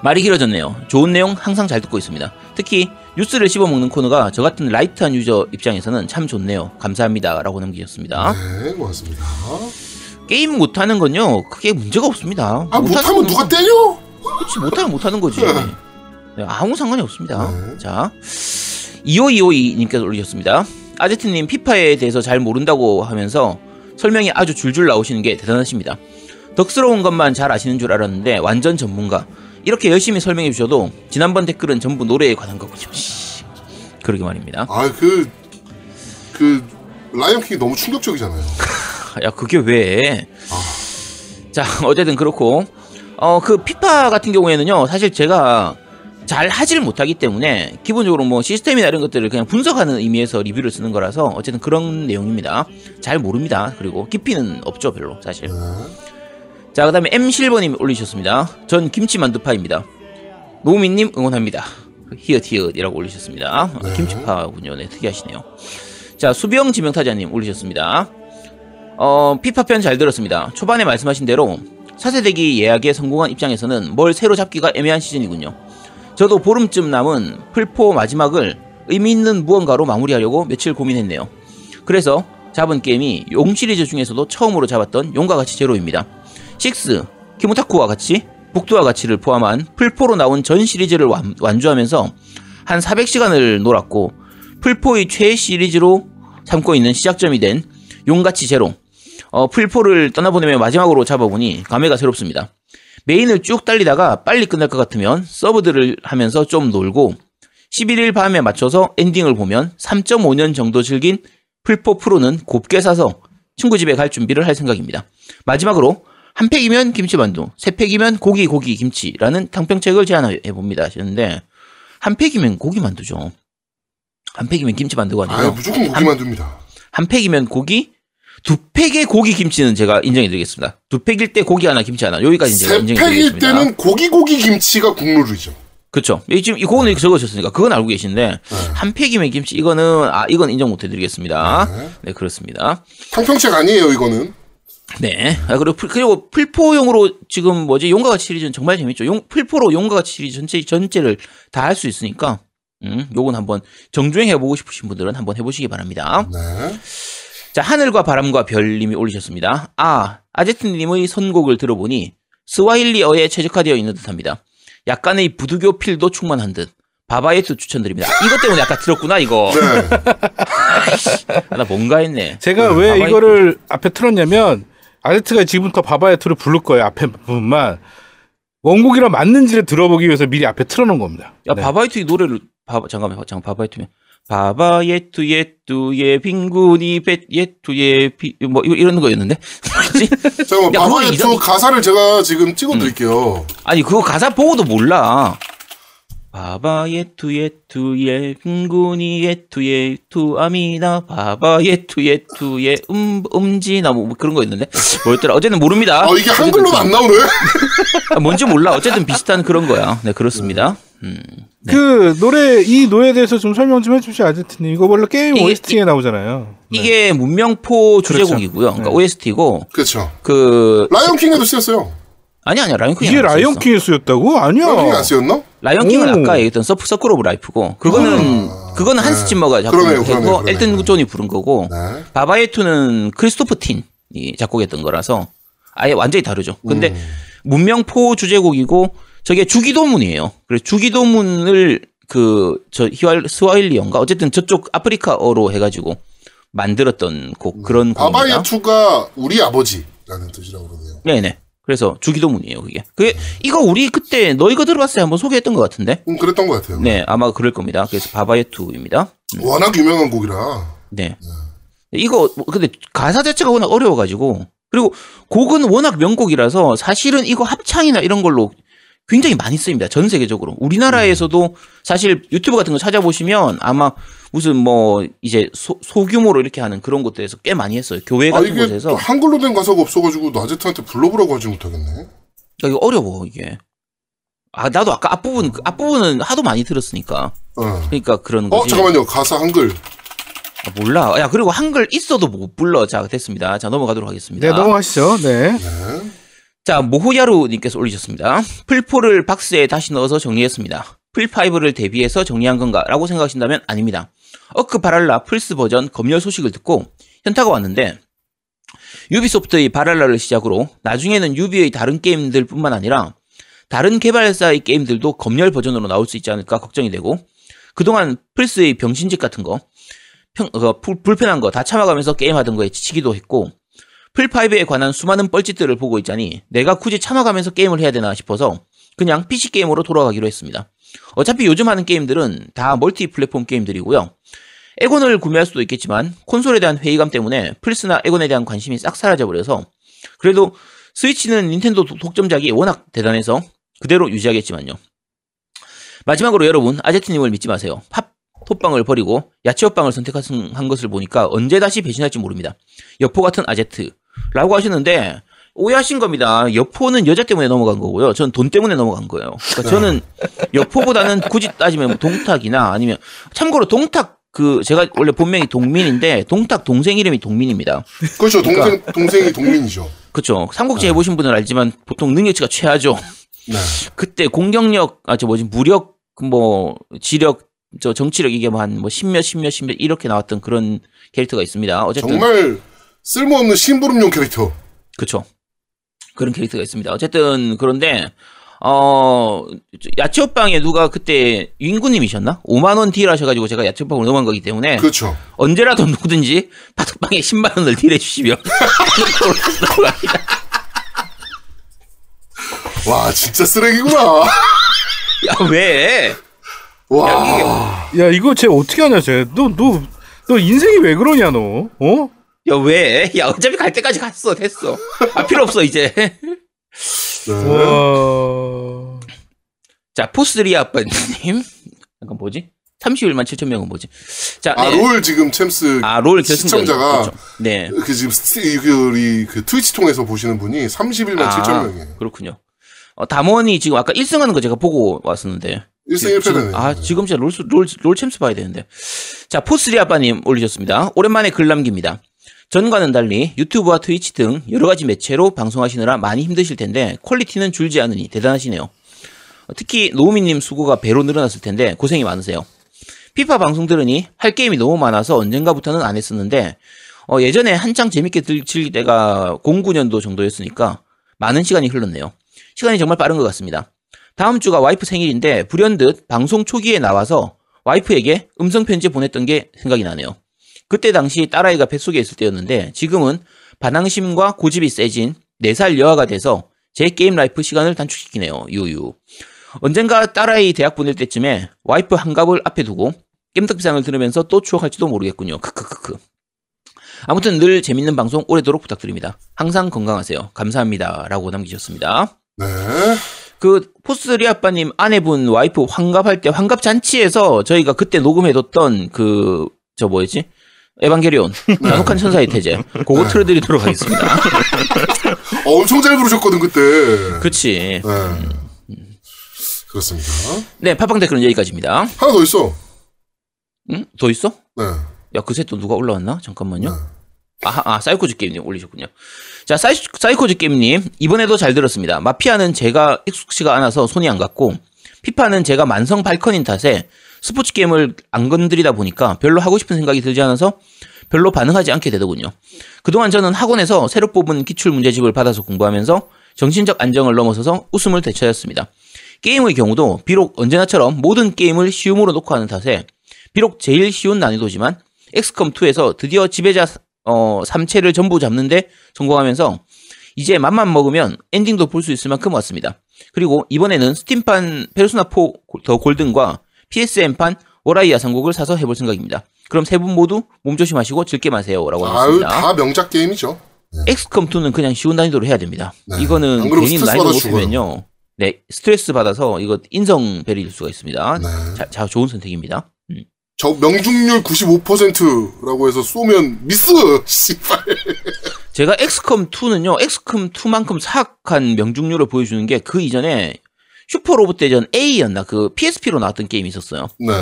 말이 길어졌네요. 좋은 내용 항상 잘 듣고 있습니다. 특히 뉴스를 씹어먹는 코너가 저 같은 light한 유저 입장에서는 참 좋네요. 감사합니다 라고 남기셨습니다. 네, 고맙습니다. 게임 못하는 건요 크게 문제가 없습니다. 아, 못하면 건- 누가 때려? 그렇지 못하면 못하는 거지. 네, 아무 상관이 없습니다. 네. 자 2522님께서 올리셨습니다. 아제트님 피파에 대해서 잘 모른다고 하면서 설명이 아주 줄줄 나오시는 게 대단하십니다. 덕스러운 것만 잘 아시는 줄 알았는데 완전 전문가. 이렇게 열심히 설명해 주셔도 지난번 댓글은 전부 노래에 관한 거군요. 씨. 그러게 말입니다. 아, 그, 그, 라이언킹이 너무 충격적이잖아요. 야 그게 왜? 자 어쨌든 그렇고 어그 피파 같은 경우에는요 사실 제가 잘 하질 못하기 때문에 기본적으로 뭐 시스템이나 이런 것들을 그냥 분석하는 의미에서 리뷰를 쓰는 거라서 어쨌든 그런 내용입니다. 잘 모릅니다. 그리고 깊이는 없죠 별로 사실. 자 그다음에 M 실버님 올리셨습니다. 전 김치 만두파입니다. 노우미님 응원합니다. 히읗 히읗이라고 올리셨습니다. 아, 네. 김치파군요. 네 특이하시네요. 자 수병 지명타자님 올리셨습니다. 어, 피파편 잘 들었습니다. 초반에 말씀하신 대로 차세대기 예약에 성공한 입장에서는 뭘 새로 잡기가 애매한 시즌이군요. 저도 보름쯤 남은 풀포 마지막을 의미 있는 무언가로 마무리하려고 며칠 고민했네요. 그래서 잡은 게임이 용 시리즈 중에서도 처음으로 잡았던 용과 같이 제로입니다. 6, 키무타쿠와 같이, 북두와 같이를 포함한 풀포로 나온 전 시리즈를 완, 완주하면서 한 400시간을 놀았고 풀포의 최애 시리즈로 삼고 있는 시작점이 된 용같이 제로 어, 플포를 떠나보내며 마지막으로 잡아보니 감회가 새롭습니다. main을 쭉 달리다가 빨리 끝날 것 같으면 sub들을 하면서 좀 놀고 11일 밤에 맞춰서 엔딩을 보면 3.5년 정도 즐긴 플포 프로는 곱게 사서 친구 집에 갈 준비를 할 생각입니다. 마지막으로 한 팩이면 김치만두, 세 팩이면 고기 고기 김치라는 탕평책을 제안해 봅니다 하셨는데 한 팩이면 고기 만두죠. 한 팩이면 김치 만두가 아 아니고 무조건 고기 만둡니다. 한 팩이면 고기, 두 팩의 고기 김치는 제가 인정해드리겠습니다. 두 팩일 때 고기 하나 김치 하나 여기까지 제가 세 팩일 인정해드리겠습니다. 때는 고기 고기 김치가 국룰이죠. 그렇죠. 지금 이 그거는 이렇게 적으셨으니까 그건 알고 계신데 네. 한 팩이면 김치 이거는 아 이건 인정 못해드리겠습니다. 네. 네 그렇습니다. 탕평책 아니에요 이거는. 네. 아, 그리고, 플- 그리고 플포용으로 지금 뭐지, 같이 시리즈는 정말 재밌죠. 용, 플포로 같이 시리즈 전체, 전체를 다 할 수 있으니까, 음, 요건 한번 정주행 해보고 싶으신 분들은 한번 해보시기 바랍니다. 네. 자, 하늘과 바람과 별님이 올리셨습니다. 아, 아제트님의 선곡을 들어보니 스와힐리어에 최적화되어 있는 듯 합니다. 약간의 부두교 필도 충만한 듯. 바바예트 추천드립니다. 이것 때문에 아까 들었구나, 이거. 네. 아, 나 뭔가 했네. 제가 네, 왜 바바이트. 이거를 앞에 틀었냐면 아제트가 지금부터 바바야투를 부를 거예요. 앞에 부분만 원곡이랑 맞는지를 들어보기 위해서 미리 앞에 틀어놓은 겁니다. 야 네. 바바이트 이 노래를 바바 잠깐만 잠깐 바바이트면 바바 예투 예투예 빙군이 뱃 예투예 비뭐 이런 거였는데 뭐지? 잠깐만 야, 그거 바바의 이상- 투 가사를 제가 지금 찍어드릴게요. 아니 그거 가사 보고도 몰라. 바바 예투 예투예 빙군이 예투 예 투 아미나 바바 예투 예투 예 음 음지나 뭐 그런 거 있는데 뭐였더라 어쨌든 모릅니다. 아 이게 한글로는 안 나오네. 아, 뭔지 몰라 어쨌든 비슷한 그런 거야. 네 그렇습니다. 음. 네. 그 노래 이 노래에 대해서 좀 설명 좀 해주시죠 아제트님. 이거 원래 게임 이게- OST에 나오잖아요. 네. 이게 문명 four 주제곡이고요. 그러니까 네. OST고 그렇죠. 그 라이온 킹에도 쓰였어요. 아니 아니야 라이온 킹이 이게 안 쓰였어. 라이온 킹에 쓰였다고? 아니야. 라이온 킹안 쓰였나? 라이온 킹은 오. 아까 얘기했던 서프 Circle of Life고 그거는 그거는 한스 네. 짐머가 그러네요, 작곡했고. 엘튼 존이 부른 거고 네. Baba Yetu는 크리스토퍼 틴이 작곡했던 거라서 아예 완전히 다르죠. 근데 음. 문명포 주제곡이고 저게 주기도문이에요. 그래서 주기도문을 그 저 히왈 스와힐리언가 어쨌든 저쪽 아프리카어로 해가지고 만들었던 곡 그런 곡입니다. 바바의 투가 우리 아버지라는 뜻이라고 그러네요. 네네. 그래서 주기도문이에요, 그게. 그게, 이거 우리 그때 너 이거 들어봤어요? 한번 소개했던 것 같은데? 음, 그랬던 것 같아요. 네, 아마 그럴 겁니다. 그래서 바바예투입니다. 워낙 유명한 곡이라. 네. 이거, 뭐 근데 가사 자체가 워낙 어려워가지고, 그리고 곡은 워낙 명곡이라서 사실은 이거 합창이나 이런 걸로 굉장히 많이 쓰입니다. 전 세계적으로. 우리나라에서도 사실 유튜브 같은 거 찾아보시면 아마 무슨 뭐 이제 소, 소규모로 이렇게 하는 그런 곳들에서 꽤 많이 했어요. 교회 아 같은 이게 곳에서. 또 한글로 된 가사가 없어가지고 나제트한테 불러보라고 하지 못하겠네. 야, 이거 어려워, 이게. 아, 나도 아까 앞부분, 그 앞부분은 하도 많이 들었으니까. 어. 그러니까 그런 어 거지. 잠깐만요. 가사 한글. 아, 몰라. 야, 그리고 한글 있어도 못 불러. 자, 됐습니다. 자, 넘어가도록 하겠습니다. 네, 넘어가시죠. 네. 네. 자, 모호야루님께서 올리셨습니다. 플포를 박스에 다시 넣어서 정리했습니다. 플파이브를 대비해서 정리한 건가? 라고 생각하신다면 아닙니다. 어크 발할라 플스 버전 검열 소식을 듣고 현타가 왔는데, 유비소프트의 발할라를 시작으로 나중에는 유비의 다른 게임들 뿐만 아니라 다른 개발사의 게임들도 검열 버전으로 나올 수 있지 않을까 걱정이 되고, 그동안 플스의 병신짓 같은 거, 평, 어, 불, 불편한 거 다 참아가면서 게임하던 거에 지치기도 했고, 플5에 관한 수많은 뻘짓들을 보고 있자니 내가 굳이 참아가면서 게임을 해야 되나 싶어서 그냥 PC 게임으로 돌아가기로 했습니다. 어차피 요즘 하는 게임들은 다 멀티 플랫폼 게임들이고요. 엑원을 구매할 수도 있겠지만 콘솔에 대한 회의감 때문에 플스나 엑원에 대한 관심이 싹 사라져버려서 그래도 스위치는 닌텐도 독- 독점작이 워낙 대단해서 그대로 유지하겠지만요. 마지막으로 여러분 아제트님을 믿지 마세요. 팝 톱빵을 버리고 야채호빵을 선택한 것을 보니까 언제 다시 배신할지 모릅니다. 여포 같은 아제트 라고 하시는데 오해하신 겁니다. 여포는 여자 때문에 넘어간 거고요. 전돈 때문에 넘어간 거예요. 그러니까 저는 여포보다는 굳이 따지면 뭐 동탁이나 아니면 참고로 동탁 그 제가 원래 본명이 동민인데 동탁 동생 이름이 동민입니다. 그렇죠. 동생 동생이 동민이죠. 그렇죠. 삼국지 해보신 분은 알지만 보통 능력치가 최하죠. 네. 그때 공격력 아 저 뭐지 무력 뭐 지력 저 정치력 이게 뭐 한뭐 십몇 십몇 십몇 이렇게 나왔던 그런 캐릭터가 있습니다. 어쨌든 정말 쓸모없는 심부름용 캐릭터. 그쵸. 그런 캐릭터가 있습니다. 어쨌든, 그런데, 어, 야채호빵에 누가 그때 윤구님이셨나? 5만원 딜 하셔가지고 제가 야채호빵을 넘어간 거기 때문에 그렇죠. 언제라도 누구든지 파토빵에 10만원을 딜해 주시면. 와 진짜 쓰레기구나. 야, 왜? 와. 야, 이거 쟤 어떻게 하냐, 쟤. 너, 너, 너 인생이 왜 그러냐, 너? 어? 야, 왜? 야, 어차피 갈 때까지 갔어. 됐어. 아, 필요 없어, 이제. 네. 와. 자, 포스리 아빠님. 잠깐 뭐지? 31만 7천 명은 뭐지? 자, 아, 네. 롤 지금 챔스 아, 롤. 시청자가 그렇죠. 네. 그 지금 스티, 그 그 트위치 통해서 보시는 분이 31만 7천 명이에요. 그렇군요. 어, 담원이 지금 아까 1승 하는 거 제가 보고 왔었는데. 1승 1패네. 아, 지금 진짜 롤, 롤, 롤 챔스 봐야 되는데. 자, 포스리 아빠님 올리셨습니다. 오랜만에 글 남깁니다. 전과는 달리 유튜브와 트위치 등 여러 가지 매체로 방송하시느라 많이 힘드실 텐데 퀄리티는 줄지 않으니 대단하시네요. 어, 특히 노우미님 수고가 배로 늘어났을 텐데 고생이 많으세요. 피파 방송 들으니 할 게임이 너무 많아서 언젠가부터는 안 했었는데 어, 예전에 한창 재밌게 들- 즐길 때가 09년도 정도였으니까 많은 시간이 흘렀네요. 시간이 정말 빠른 것 같습니다. 다음 주가 와이프 생일인데 불현듯 방송 초기에 나와서 와이프에게 음성 편지 보냈던 게 생각이 나네요. 그때 당시 딸아이가 뱃속에 있을 때였는데 지금은 반항심과 고집이 세진 4살 여아가 돼서 제 게임 life 시간을 단축시키네요. 유유. 언젠가 딸아이 대학 보낼 때쯤에 와이프 환갑을 앞에 두고 겜덕비상을 들으면서 또 추억할지도 모르겠군요. 크크크크. 아무튼 늘 재밌는 방송 오래도록 부탁드립니다. 항상 건강하세요. 감사합니다. 라고 남기셨습니다. 네. 그 포스리 아빠님 아내분 와이프 환갑할 때 환갑 잔치에서 저희가 그때 녹음해뒀던 그 저 뭐였지 에반게리온 나노칸 천사의 태제 그거 틀어드리도록 하겠습니다. 어, 엄청 잘 부르셨거든 그때. 그렇지. 네. 그렇습니다. 네 팟빵 댓글은 여기까지입니다. 하나 더 있어. 응? 더 있어? 네. 야 그새 또 누가 올라왔나? 잠깐만요. 네. 아, 아 사이코즈 게임님 올리셨군요. 자 사이, 사이코즈 게임님 이번에도 잘 들었습니다. 마피아는 제가 익숙치가 않아서 손이 안 갔고 피파는 제가 만성 발컨인 탓에 스포츠 게임을 안 건드리다 보니까 별로 하고 싶은 생각이 들지 않아서 별로 반응하지 않게 되더군요. 그동안 저는 학원에서 새로 뽑은 기출 문제집을 받아서 공부하면서 정신적 안정을 넘어서서 웃음을 되찾았습니다. 게임의 경우도 비록 언제나처럼 모든 게임을 쉬움으로 놓고 하는 탓에 비록 제일 쉬운 난이도지만 엑스컴2에서 드디어 지배자 어, 3체를 전부 잡는데 성공하면서 이제 맘만 먹으면 엔딩도 볼 수 있을 만큼 왔습니다. 그리고 이번에는 스팀판 페르소나4 The Golden과 PSM판 오라이아 삼국을 사서 해볼 생각입니다. 그럼 세 분 모두 몸 조심하시고 즐겜하세요. 라고 아유 하셨습니다. 다 명작 게임이죠. 엑스컴2는 그냥 쉬운 난이도로 해야 됩니다. 네. 이거는 괜히 난이도. 높으면요. 네, 스트레스 받아서 이거 인성 버릴 수가 있습니다. 네. 자, 자, 좋은 선택입니다. 음. 저 명중률 95%라고 해서 쏘면 미스. 씨발. 제가 엑스컴2는요, 엑스컴2만큼 사악한 명중률을 보여주는 게 그 이전에 슈퍼 로봇 대전 A였나? 그 PSP로 나왔던 게임이 있었어요. 네.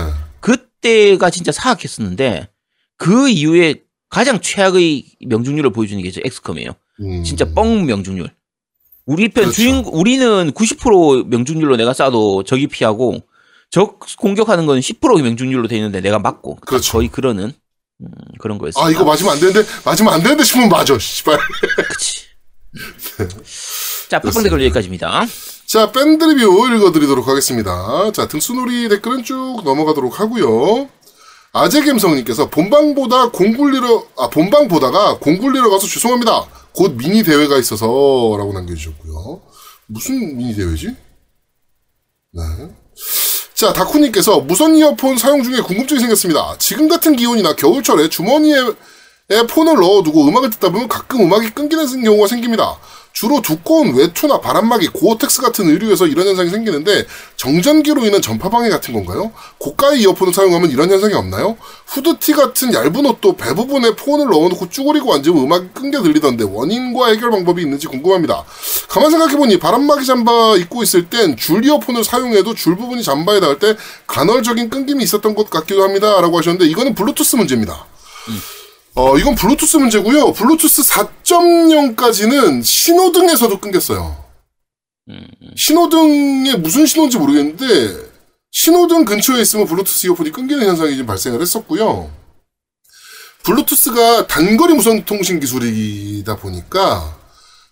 그때가 진짜 사악했었는데, 그 이후에 가장 최악의 명중률을 보여주는 게저 엑스컴이에요. 음. 진짜 뻥 명중률. 우리 편 그렇죠. 주인 우리는 90% 명중률로 내가 쏴도 적이 피하고 적 공격하는 건 10% 명중률로 돼 있는데 내가 맞고 그렇죠. 거의 그러는 음, 그런 거였어요. 아 이거 맞으면 안 되는데 맞으면 안 되는데 싶으면 맞아. 씨발. 그치. 자, 팟빵 댓글 여기까지입니다. 자, 밴드 리뷰 읽어드리도록 하겠습니다. 자, 등수놀이 댓글은 쭉 넘어가도록 하고요. 아재갬성님께서 본방보다 공굴리러, 아, 본방 보다가 공굴리러 가서 죄송합니다. 곧 미니 대회가 있어서 라고 남겨주셨고요. 무슨 미니 대회지? 네. 자, 다쿠님께서 무선 이어폰 사용 중에 궁금증이 생겼습니다. 지금 같은 기온이나 겨울철에 주머니에 에 폰을 넣어두고 음악을 듣다 보면 가끔 음악이 끊기는 경우가 생깁니다. 주로 두꺼운 외투나 바람막이, 고어텍스 같은 의류에서 이런 현상이 생기는데 정전기로 인한 전파 방해 같은 건가요? 고가의 이어폰을 사용하면 이런 현상이 없나요? 후드티 같은 얇은 옷도 배 부분에 폰을 넣어놓고 쭈그리고 앉으면 음악이 끊겨 들리던데 원인과 해결 방법이 있는지 궁금합니다. 가만 생각해보니 바람막이 잠바 입고 있을 땐 줄 이어폰을 사용해도 줄 부분이 잠바에 닿을 때 간헐적인 끊김이 있었던 것 같기도 합니다. 라고 하셨는데 이거는 블루투스 문제입니다. 어, 이건 블루투스 문제고요. 블루투스 4.0까지는 신호등에서도 끊겼어요. 신호등에 무슨 신호인지 모르겠는데 신호등 근처에 있으면 블루투스 이어폰이 끊기는 현상이 좀 발생을 했었고요. 블루투스가 단거리 무선 통신 기술이다 보니까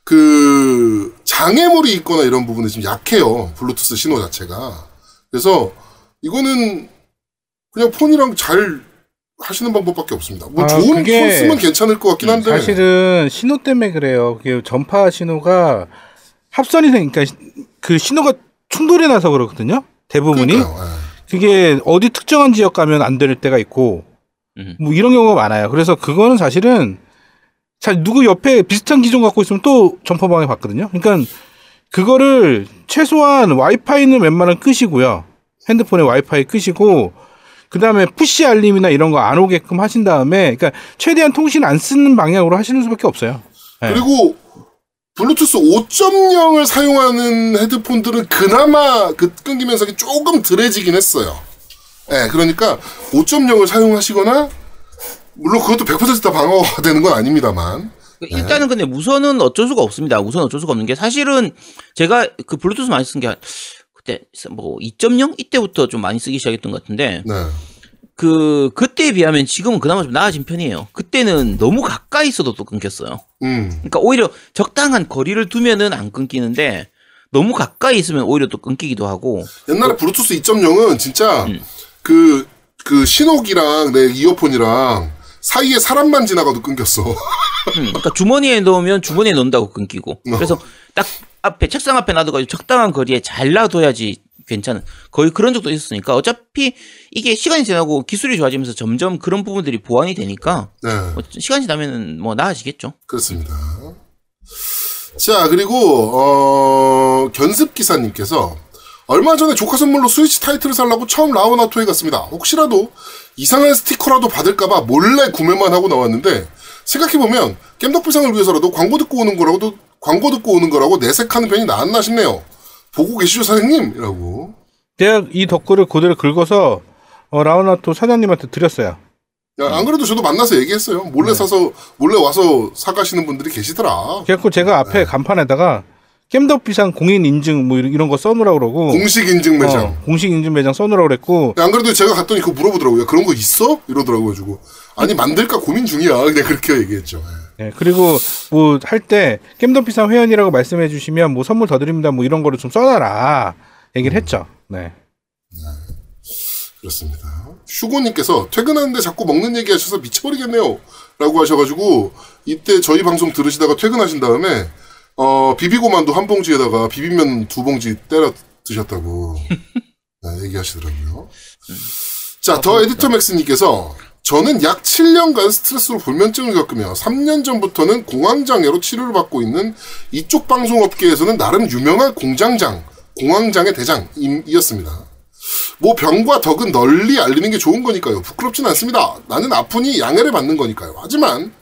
그 장애물이 있거나 이런 부분이 좀 약해요. 블루투스 신호 자체가. 그래서 이거는 그냥 폰이랑 잘 하시는 방법밖에 없습니다. 뭐 아, 좋은 그게 폰 쓰면 괜찮을 것 같긴 한데. 사실은 신호 때문에 그래요. 그게 전파 신호가 합선이 되니까 그 신호가 충돌이 나서 그렇거든요. 대부분이 예. 그게 어디 특정한 지역 가면 안 될 때가 있고 음. 뭐 이런 경우가 많아요. 그래서 그거는 사실은 자 누구 옆에 비슷한 기종 갖고 있으면 또 점퍼방에 받거든요. 그러니까 그거를 최소한 와이파이는 웬만하면 끄시고요. 핸드폰에 와이파이 끄시고 그다음에 푸시 알림이나 이런 거 안 오게끔 하신 다음에 그러니까 최대한 통신 안 쓰는 방향으로 하시는 수밖에 없어요. 네. 그리고 블루투스 5.0을 사용하는 헤드폰들은 그나마 그 끊김 현상이 조금 덜해지긴 했어요. 예, 그러니까 5.0을 사용하시거나 물론 그것도 100%다 방어가 되는 건 아닙니다만 일단은 근데 무선은 어쩔 수가 없습니다. 무선 어쩔 수가 없는 게 사실은 제가 그 블루투스 많이 쓴 게 그때 뭐 2.0 이때부터 좀 많이 쓰기 시작했던 것 같은데 네. 그 그때에 비하면 지금은 그나마 좀 나아진 편이에요. 그때는 너무 가까이 있어도 또 끊겼어요. 음. 그러니까 오히려 적당한 거리를 두면은 안 끊기는데 너무 가까이 있으면 오히려 또 끊기기도 하고 옛날에 블루투스 2.0은 진짜 음. 그, 그 신호기랑 내 이어폰이랑 사이에 사람만 지나가도 끊겼어. 음, 그러니까 주머니에 넣으면 주머니에 넣는다고 끊기고 그래서 딱 앞에 책상 앞에 놔둬가지고 적당한 거리에 잘 놔둬야지 괜찮은 거의 그런 적도 있었으니까 어차피 이게 시간이 지나고 기술이 좋아지면서 점점 그런 부분들이 보완이 되니까 네. 뭐 시간이 지나면은 뭐 나아지겠죠. 그렇습니다. 자, 그리고, 어, 견습 기사님께서 얼마 전에 조카 선물로 스위치 타이틀을 살라고 처음 라운아토에 갔습니다. 혹시라도 이상한 스티커라도 받을까봐 몰래 구매만 하고 나왔는데 생각해보면 겜덕비상을 위해서라도 광고 듣고 오는 거라고도 광고 듣고 오는 거라고 내색하는 편이 나았나 싶네요. 보고 계시죠, 사장님? 이라고. 내가 이 덧글을 그대로 긁어서 어, 라우나토 사장님한테 드렸어요. 야, 안 그래도 저도 만나서 얘기했어요. 몰래 사서, 몰래 와서 사가시는 분들이 계시더라. 그래갖고 제가 앞에 네. 간판에다가 겜덕비상 공인 인증 뭐 이런 거 써놓으라 그러고 공식 인증 매장. 어, 공식 인증 매장 써놓으라 그랬고 안 그래도 제가 갔더니 그거 물어보더라고요. 그런 거 있어? 이러더라고요. 가지고 아니 만들까 고민 중이야. 그냥 그렇게 얘기했죠. 예. 예, 그리고 뭐 할 때 겜덕비상 회원이라고 말씀해 주시면 뭐 선물 더 드립니다 뭐 이런 거를 좀 써놔라 얘기를 했죠. 네. 그렇습니다. 슈고님께서 퇴근하는데 자꾸 먹는 얘기 하셔서 미쳐버리겠네요. 라고 하셔가지고 이때 저희 방송 들으시다가 퇴근하신 다음에 어, 비비고만두 한 봉지에다가 비빔면 두 봉지 때려 드셨다고 네, 얘기하시더라고요. 자, 더 에디터 맥스님께서 저는 약 7년간 스트레스로 불면증을 겪으며 3년 전부터는 공황장애로 치료를 받고 있는 이쪽 방송업계에서는 나름 유명한 공장장, 공황장애 대장이었습니다. 뭐 병과 덕은 널리 알리는 게 좋은 거니까요. 부끄럽진 않습니다. 나는 아프니 양해를 받는 거니까요. 하지만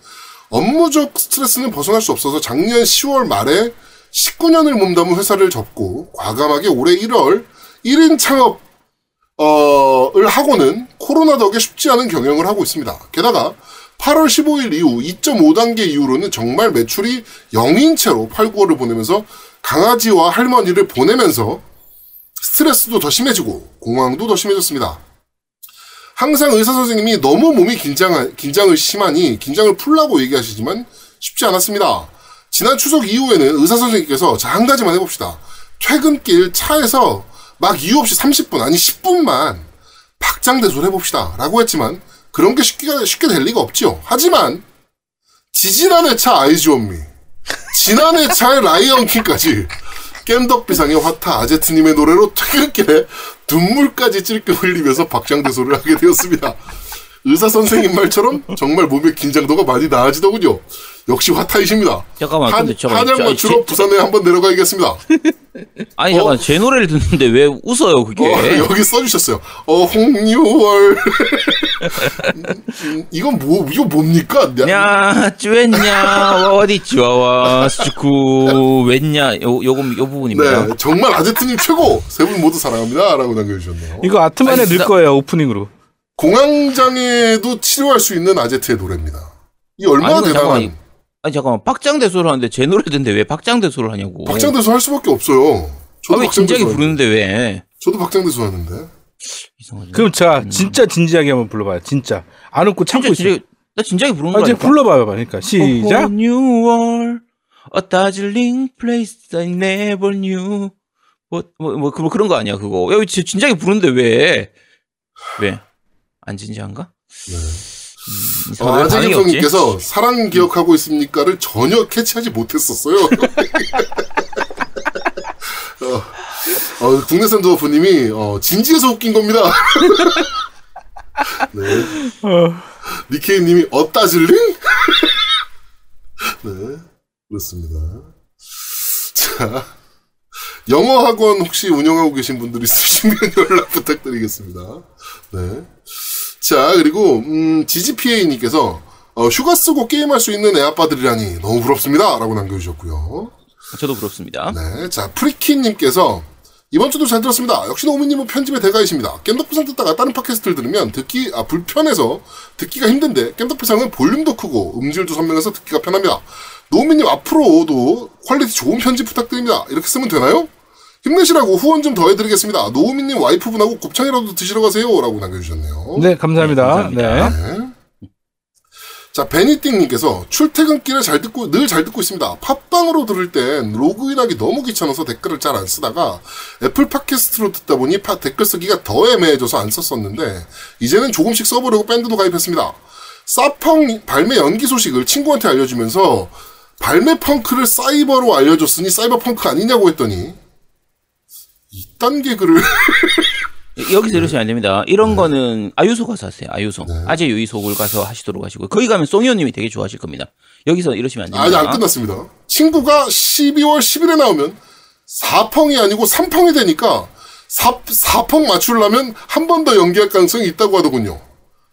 업무적 스트레스는 벗어날 수 없어서 작년 10월 말에 19년을 몸담은 회사를 접고 과감하게 올해 1월 1인 창업 어,을 하고는 코로나 덕에 쉽지 않은 경영을 하고 있습니다. 게다가 8월 15일 이후 2.5단계 이후로는 정말 매출이 0인 채로 8, 9월을 보내면서 강아지와 할머니를 보내면서 스트레스도 더 심해지고 공황도 더 심해졌습니다. 항상 의사 선생님이 너무 몸이 긴장, 긴장을 심하니 긴장을 풀라고 얘기하시지만 쉽지 않았습니다. 지난 추석 이후에는 의사 선생님께서 자, 한 가지만 해봅시다. 퇴근길 차에서 막 이유 없이 30분, 아니 10분만 박장대소를 해봅시다. 라고 했지만 그런 게 쉽게, 쉽게 될 리가 없지요. 하지만 지지난해 차 아이즈원미, 지난해 차의 라이언킹까지 겜덕비상의 화타 아제트님의 노래로 퇴근길에 눈물까지 찔끔 흘리면서 박장대소를 하게 되었습니다. 의사 선생님 말처럼 정말 몸의 긴장도가 많이 나아지더군요. 역시 화타이십니다. 잠깐만, 한, 근데 잠깐만, 한양 저- 맞추러 제- 부산에 한번 내려가야겠습니다. 아니 잠깐 제 노래를 듣는데 왜 웃어요 그게? 어, 여기 써주셨어요. 어, 홍유월. 음, 이건 뭐, 이거 뭡니까? 냐 쭈했냐 어디 찌와와 수쿠 웬냐 요 요거 요 부분입니다. 네, 정말 아제트님 최고! 세 분 모두 사랑합니다. 라고 남겨주셨네요. 이거 아트만에 넣을 나- 거예요 오프닝으로. 공황장애도 치료할 수 있는 아제트의 노래입니다. 이 얼마나 아니, 대단한. 잠깐만, 아니 잠깐만 박장대소를 하는데 제 노래 듣는데 왜 박장대소를 하냐고. 박장대소 할 수밖에 없어요. 저도 아왜 진작에 박장대소 부르는데 왜? 저도 박장대소 하는데. 이상하지. 그럼 제가 진짜 진지하게 한번 불러봐요. 진짜 안 웃고 참고 진짜 있어. 진짜 나 진작에 부르는 아, 거 이제? 불러봐요, 그러니까 시작. New World, a dazzling place I never knew. 뭐, 뭐, 뭐, 그, 뭐 그런 거 아니야, 그거. 야, 진- 진작에 부르는데 왜? 왜? 안 진지한가? 음, 이 어, 사람 왜 반응이 아재김 없지? 성님께서 사랑 기억하고 있습니까를 전혀 캐치하지 못했었어요. 어, 어, 국내산 도어프님이 어, 진지해서 웃긴 겁니다. 네. 니케이님이 어 따질링? 네, 그렇습니다. 자, 영어 학원 혹시 운영하고 계신 분들 있으시면 연락 부탁드리겠습니다. 네. 자, 그리고, 음, GGPA님께서, 어, 휴가 쓰고 게임할 수 있는 애아빠들이라니 너무 부럽습니다. 라고 남겨주셨고요. 저도 그렇습니다. 네. 자, 프리키님께서, 이번 주도 잘 들었습니다. 역시 노무님은 편집의 대가이십니다. 겜덕비상 듣다가 다른 팟캐스트를 들으면 듣기, 아, 불편해서 듣기가 힘든데, 겜덕비상은 볼륨도 크고 음질도 선명해서 듣기가 편합니다. 노우미님 앞으로도 퀄리티 좋은 편집 부탁드립니다. 이렇게 쓰면 되나요? 힘내시라고 후원 좀 더 해드리겠습니다. 노우미님 와이프분하고 곱창이라도 드시러 가세요. 라고 남겨주셨네요. 네, 감사합니다. 네, 감사합니다. 네. 자, 베니띵님께서 출퇴근길에 잘 듣고, 늘 잘 듣고 있습니다. 팟빵으로 들을 땐 로그인하기 너무 귀찮아서 댓글을 잘 안 쓰다가 애플 팟캐스트로 듣다 보니 팟 댓글 쓰기가 더 애매해져서 안 썼었는데 이제는 조금씩 써보려고 밴드도 가입했습니다. 사펑 발매 연기 소식을 친구한테 알려주면서 발매 펑크를 사이버로 알려줬으니 사이버 펑크 아니냐고 했더니 이딴 개그를 여기서 이러시면 안 됩니다. 이런 거는 아유소 가서 하세요. 아유소. 아재 유이소굴 가서 하시도록 하시고 거기 가면 송이호님이 되게 좋아하실 겁니다. 여기서 이러시면 안 아직 됩니다. 안 끝났습니다. 친구가 12월 10일에 나오면 4펑이 아니고 3펑이 되니까 4, 4펑 맞추려면 한 번 더 연기할 가능성이 있다고 하더군요.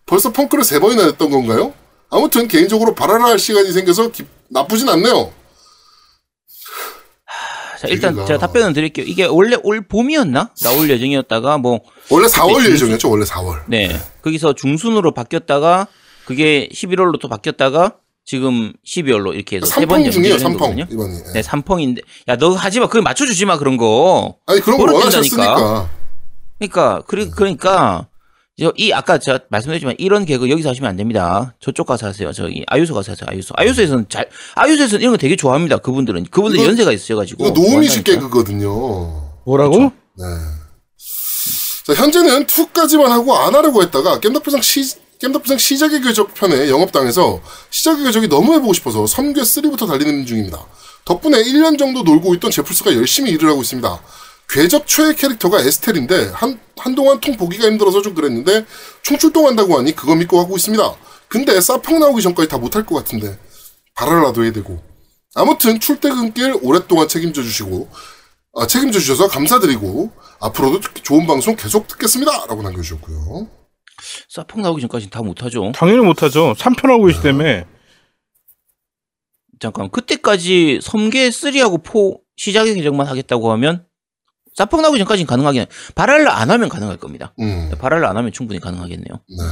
벌써 펑크를 세 번이나 냈던 건가요? 아무튼 개인적으로 바라라 할 시간이 생겨서 기- 나쁘진 않네요. 자, 일단 얘기가- 제가 답변을 드릴게요. 이게 원래 올 봄이었나? 나올 예정이었다가 뭐 원래 4월 네, 예정이었죠, 원래 4월. 네. 거기서 중순으로 바뀌었다가 그게 11월로 또 바뀌었다가 지금 12월로 이렇게 해서 세번 3펑 중이에요, 연기를 한 3펑. 거거든요. 이번이. 예. 네, 3펑인데 야, 너 하지 마. 그거 맞춰 주지 마. 그런 거. 아니, 그런 걸 버릇된다니까. 원하셨으니까. 그러니까 그리, 그러니까 저이 아까 제가 말씀드렸지만 이런 개그 여기서 하시면 안 됩니다. 저쪽 가서 하세요. 저기 아유소 가서 하세요. 아유소. 아유소에서는 잘 아유소에서는 이런 거 되게 좋아합니다. 그분들은 그분들 이거- 연세가 있으셔 가지고 이거 노우미식 개그거든요. 뭐라고? 네. 자, 현재는 2까지만 하고 안 하려고 했다가 겜덕비상 시, 겜덕비상 시작의 궤적 편에 영업당해서 시작의 궤적이 너무 해보고 싶어서 섬괴 3부터 달리는 중입니다. 덕분에 1년 정도 놀고 있던 제풀스가 열심히 일을 하고 있습니다. 궤적 최애 캐릭터가 에스텔인데 한, 한동안 통 보기가 힘들어서 좀 그랬는데 총출동한다고 하니 그거 믿고 하고 있습니다. 근데 사펑 나오기 전까지 다 못할 것 같은데 바라라도 해야 되고 아무튼 출퇴근길 오랫동안 책임져 주시고 아, 책임져 주셔서 감사드리고 앞으로도 듣- 좋은 방송 계속 듣겠습니다라고 남겨주셨고요. 사펑 나오기 전까지는 다 못하죠. 당연히 못하죠. 3편 하고 계시다며. 잠깐 그때까지 섬계 3하고 4 시작의 계정만 하겠다고 하면 사펑 나오기 전까지는 가능하긴 해. 바랄라 안 하면 가능할 겁니다. 음, 바랄라 안 하면 충분히 가능하겠네요. 네.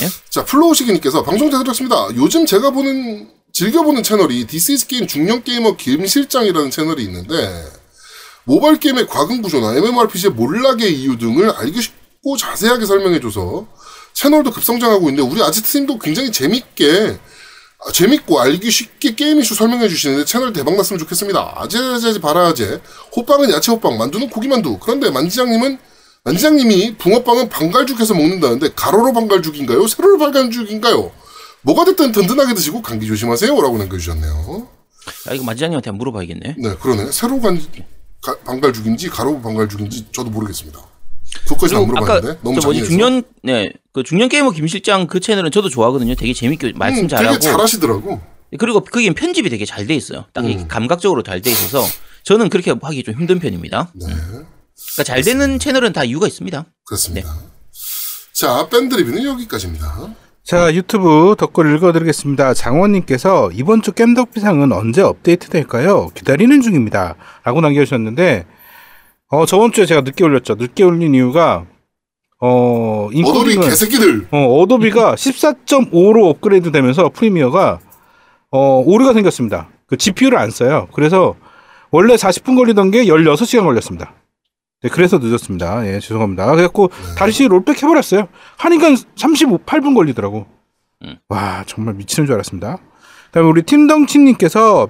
네. 자 플로우시기님께서 방송 잘 들었습니다. 요즘 제가 보는 즐겨보는 채널이 is 게임 중년 게이머 김 실장이라는 채널이 있는데 모바일 게임의 과금 구조나 MMORPG의 몰락의 이유 등을 알기 쉽고 자세하게 설명해줘서 채널도 급성장하고 있는데 우리 아지트님도 굉장히 재밌게 아, 재밌고 알기 쉽게 게임 이슈 설명해 주시는데 채널 대박 났으면 좋겠습니다. 아재아재 바라아재 호빵은 야채 호빵 만두는 고기 만두 그런데 만지장님은 만지장님이 붕어빵은 방갈죽해서 먹는다는데 가로로 방갈죽인가요? 세로로 방갈죽인가요? 뭐가 됐든 든든하게 드시고 감기 조심하세요 라고 남겨주셨네요. 아 이거 만지장님한테 한번 물어봐야겠네. 네 그러네 세로 간 가- 방갈죽인지 가로 방갈죽인지 저도 모르겠습니다. 그것까지 안 물어봤는데 아까 너무 저 뭐지. 중년 네그 중년 게이머 김 실장 그 채널은 저도 좋아하거든요. 되게 재밌게 말씀 음, 잘하고 되게 잘하시더라고. 그리고 그게 편집이 되게 잘 돼 있어요. 딱 음. 감각적으로 잘 돼 있어서 저는 그렇게 하기 좀 힘든 편입니다. 네 그러니까 잘 되는 채널은 다 이유가 있습니다. 그렇습니다. 네. 자 밴드 리뷰는 여기까지입니다. 자, 유튜브 댓글 읽어드리겠습니다. 장원님께서 이번 주 겜덕비상은 언제 업데이트 될까요? 기다리는 중입니다. 라고 남겨주셨는데, 어, 저번 주에 제가 늦게 올렸죠. 늦게 올린 이유가, 어, 어도비 개새끼들. 어, 어도비가 14.5로 업그레이드 되면서 프리미어가, 어, 오류가 생겼습니다. 그 GPU를 안 써요. 그래서 원래 40분 걸리던 게 16시간 걸렸습니다. 네, 그래서 늦었습니다. 예, 죄송합니다. 그래갖고 다시 rollback 해버렸어요. 하니까 38분 걸리더라고. 음. 와, 정말 미치는 줄 알았습니다. 그 다음에 우리 팀덩치님께서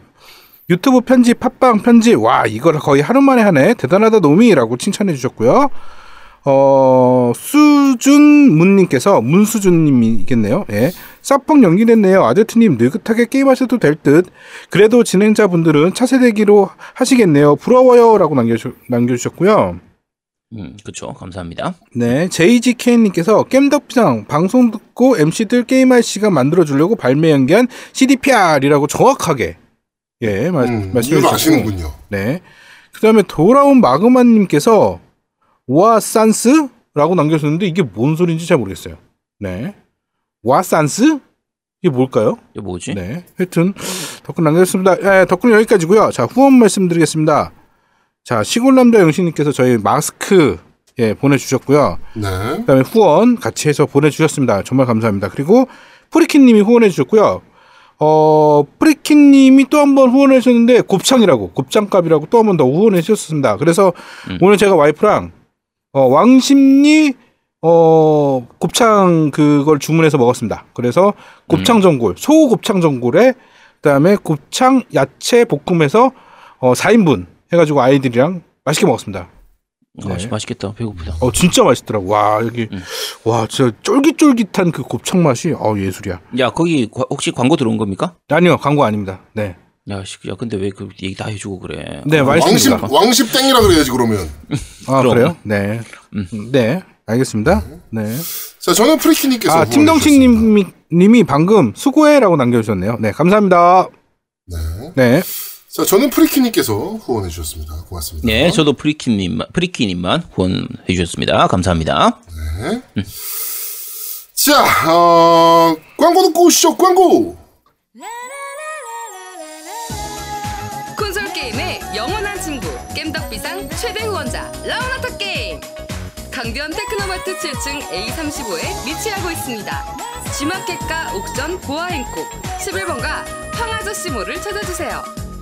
유튜브 편집, 팟빵 편집, 와, 이걸 거의 하루 만에 하네. 대단하다, 노미라고 칭찬해 주셨고요. 어, 수준문님께서, 문수준님이겠네요. 예. 쌉펑 연기됐네요. 아제트님 느긋하게 게임하셔도 될 듯. 그래도 진행자분들은 차세대기로 하시겠네요. 부러워요. 라고 남겨주, 남겨주셨고요. 음, 그렇죠. 감사합니다. 네, JGK님께서 겜덕비상 방송 듣고 MC들 게임할 시간 만들어 주려고 발매 연기한 CDPR이라고 정확하게 예 말, 음, 말씀해 주셨고 아시는군요. 네, 그다음에 돌아온 마그마님께서 와 산스라고 남겨주셨는데 이게 뭔 소리인지 잘 모르겠어요. 네, 와 산스 이게 뭘까요? 이게 뭐지? 네, 하여튼 덕분 남겨주셨습니다. 예, 덕분 여기까지고요. 자 후원 말씀드리겠습니다. 자 시골남자 영신님께서 저희 마스크 예 보내주셨고요. 네. 그다음에 후원 같이 해서 보내주셨습니다. 정말 감사합니다. 그리고 프리킨님이 후원해 주셨고요. 어 프리킨님이 또 한 번 후원해 주셨는데 곱창이라고 곱창값이라고 또 한 번 더 후원해 주셨습니다. 그래서 음. 오늘 제가 와이프랑 어, 왕십리 어 곱창 그걸 주문해서 먹었습니다. 그래서 곱창 전골 소 곱창 전골에 그다음에 곱창 야채 볶음해서 어 4인분 해 가지고 아이들이랑 맛있게 먹었습니다. 어, 네. 맛있겠다. 배고프다. 어 진짜 맛있더라고. 와 여기 음. 와 진짜 쫄깃쫄깃한 그 곱창 맛이 어 예술이야. 야, 거기 과- 혹시 광고 들어온 겁니까? 아니요 광고 아닙니다. 네, 야, 씨, 야, 근데 왜 그 얘기 다 해주고 그래? 네 왕십 맛있습니다. 왕십 땡이라 그래야지 그러면. 아 그럼. 그래요? 네, 네 알겠습니다. 네. 자 저는 프리키님께서 아. 팀덩치님이 님이 방금 수고해라고 남겨주셨네요. 네 감사합니다. 네. 네. 자 저는 프리키님께서 후원해 주셨습니다. 고맙습니다. 네, 저도 프리키님만, 프리키님만 후원해 주셨습니다. 감사합니다. 자 어, 광고 듣고 오시죠. 광고. 콘솔 게임의 영원한 친구 겜덕비상 최대 후원자 라운하터 게임 강변 테크노마트 7층 A35에 위치하고 있습니다 G마켓과 옥션 보아행콕 11번가 황아저씨몰을 찾아주세요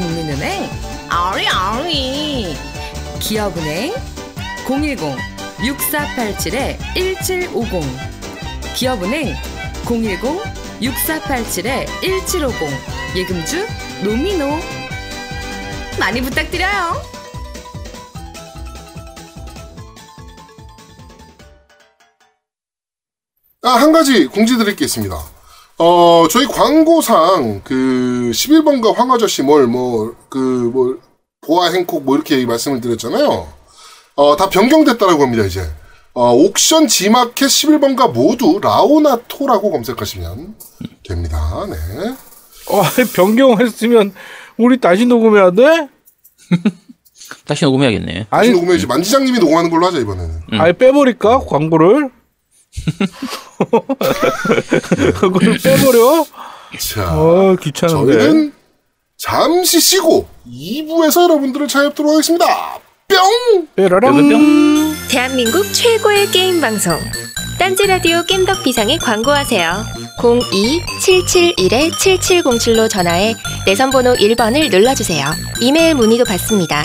국민은행 아리 아리. 기업은행 010-6487-1750 기업은행 010-6487-1750 예금주 노미노 많이 부탁드려요. 아, 한 가지 공지 드릴 게 있습니다. 어, 저희 광고상, 그, 11번가 황아저씨 뭘, 뭐, 그, 뭐, 보아 행콕 뭐 이렇게 말씀을 드렸잖아요. 어, 다 변경됐다라고 합니다, 이제. 어, 옥션 G마켓 11번가 모두 라오나토라고 검색하시면 됩니다. 네. 어 변경했으면 우리 다시 녹음해야 돼? 다시 녹음해야겠네. 다시 아니 녹음해 주시 만지장님이 녹음하는 걸로 하자, 이번에는. 아예 빼버릴까 광고를? 그걸 빼버려? 자. 어 귀찮은데. 저희는 잠시 쉬고 2부에서 여러분들을 찾아뵙도록 하겠습니다. 뿅! 뿅뿅뿅. 대한민국 최고의 게임 방송 딴지 라디오 겜덕 비상에 광고하세요. 02-771-7707로 전화해 내선 번호 1번을 눌러주세요. 이메일 문의도 받습니다.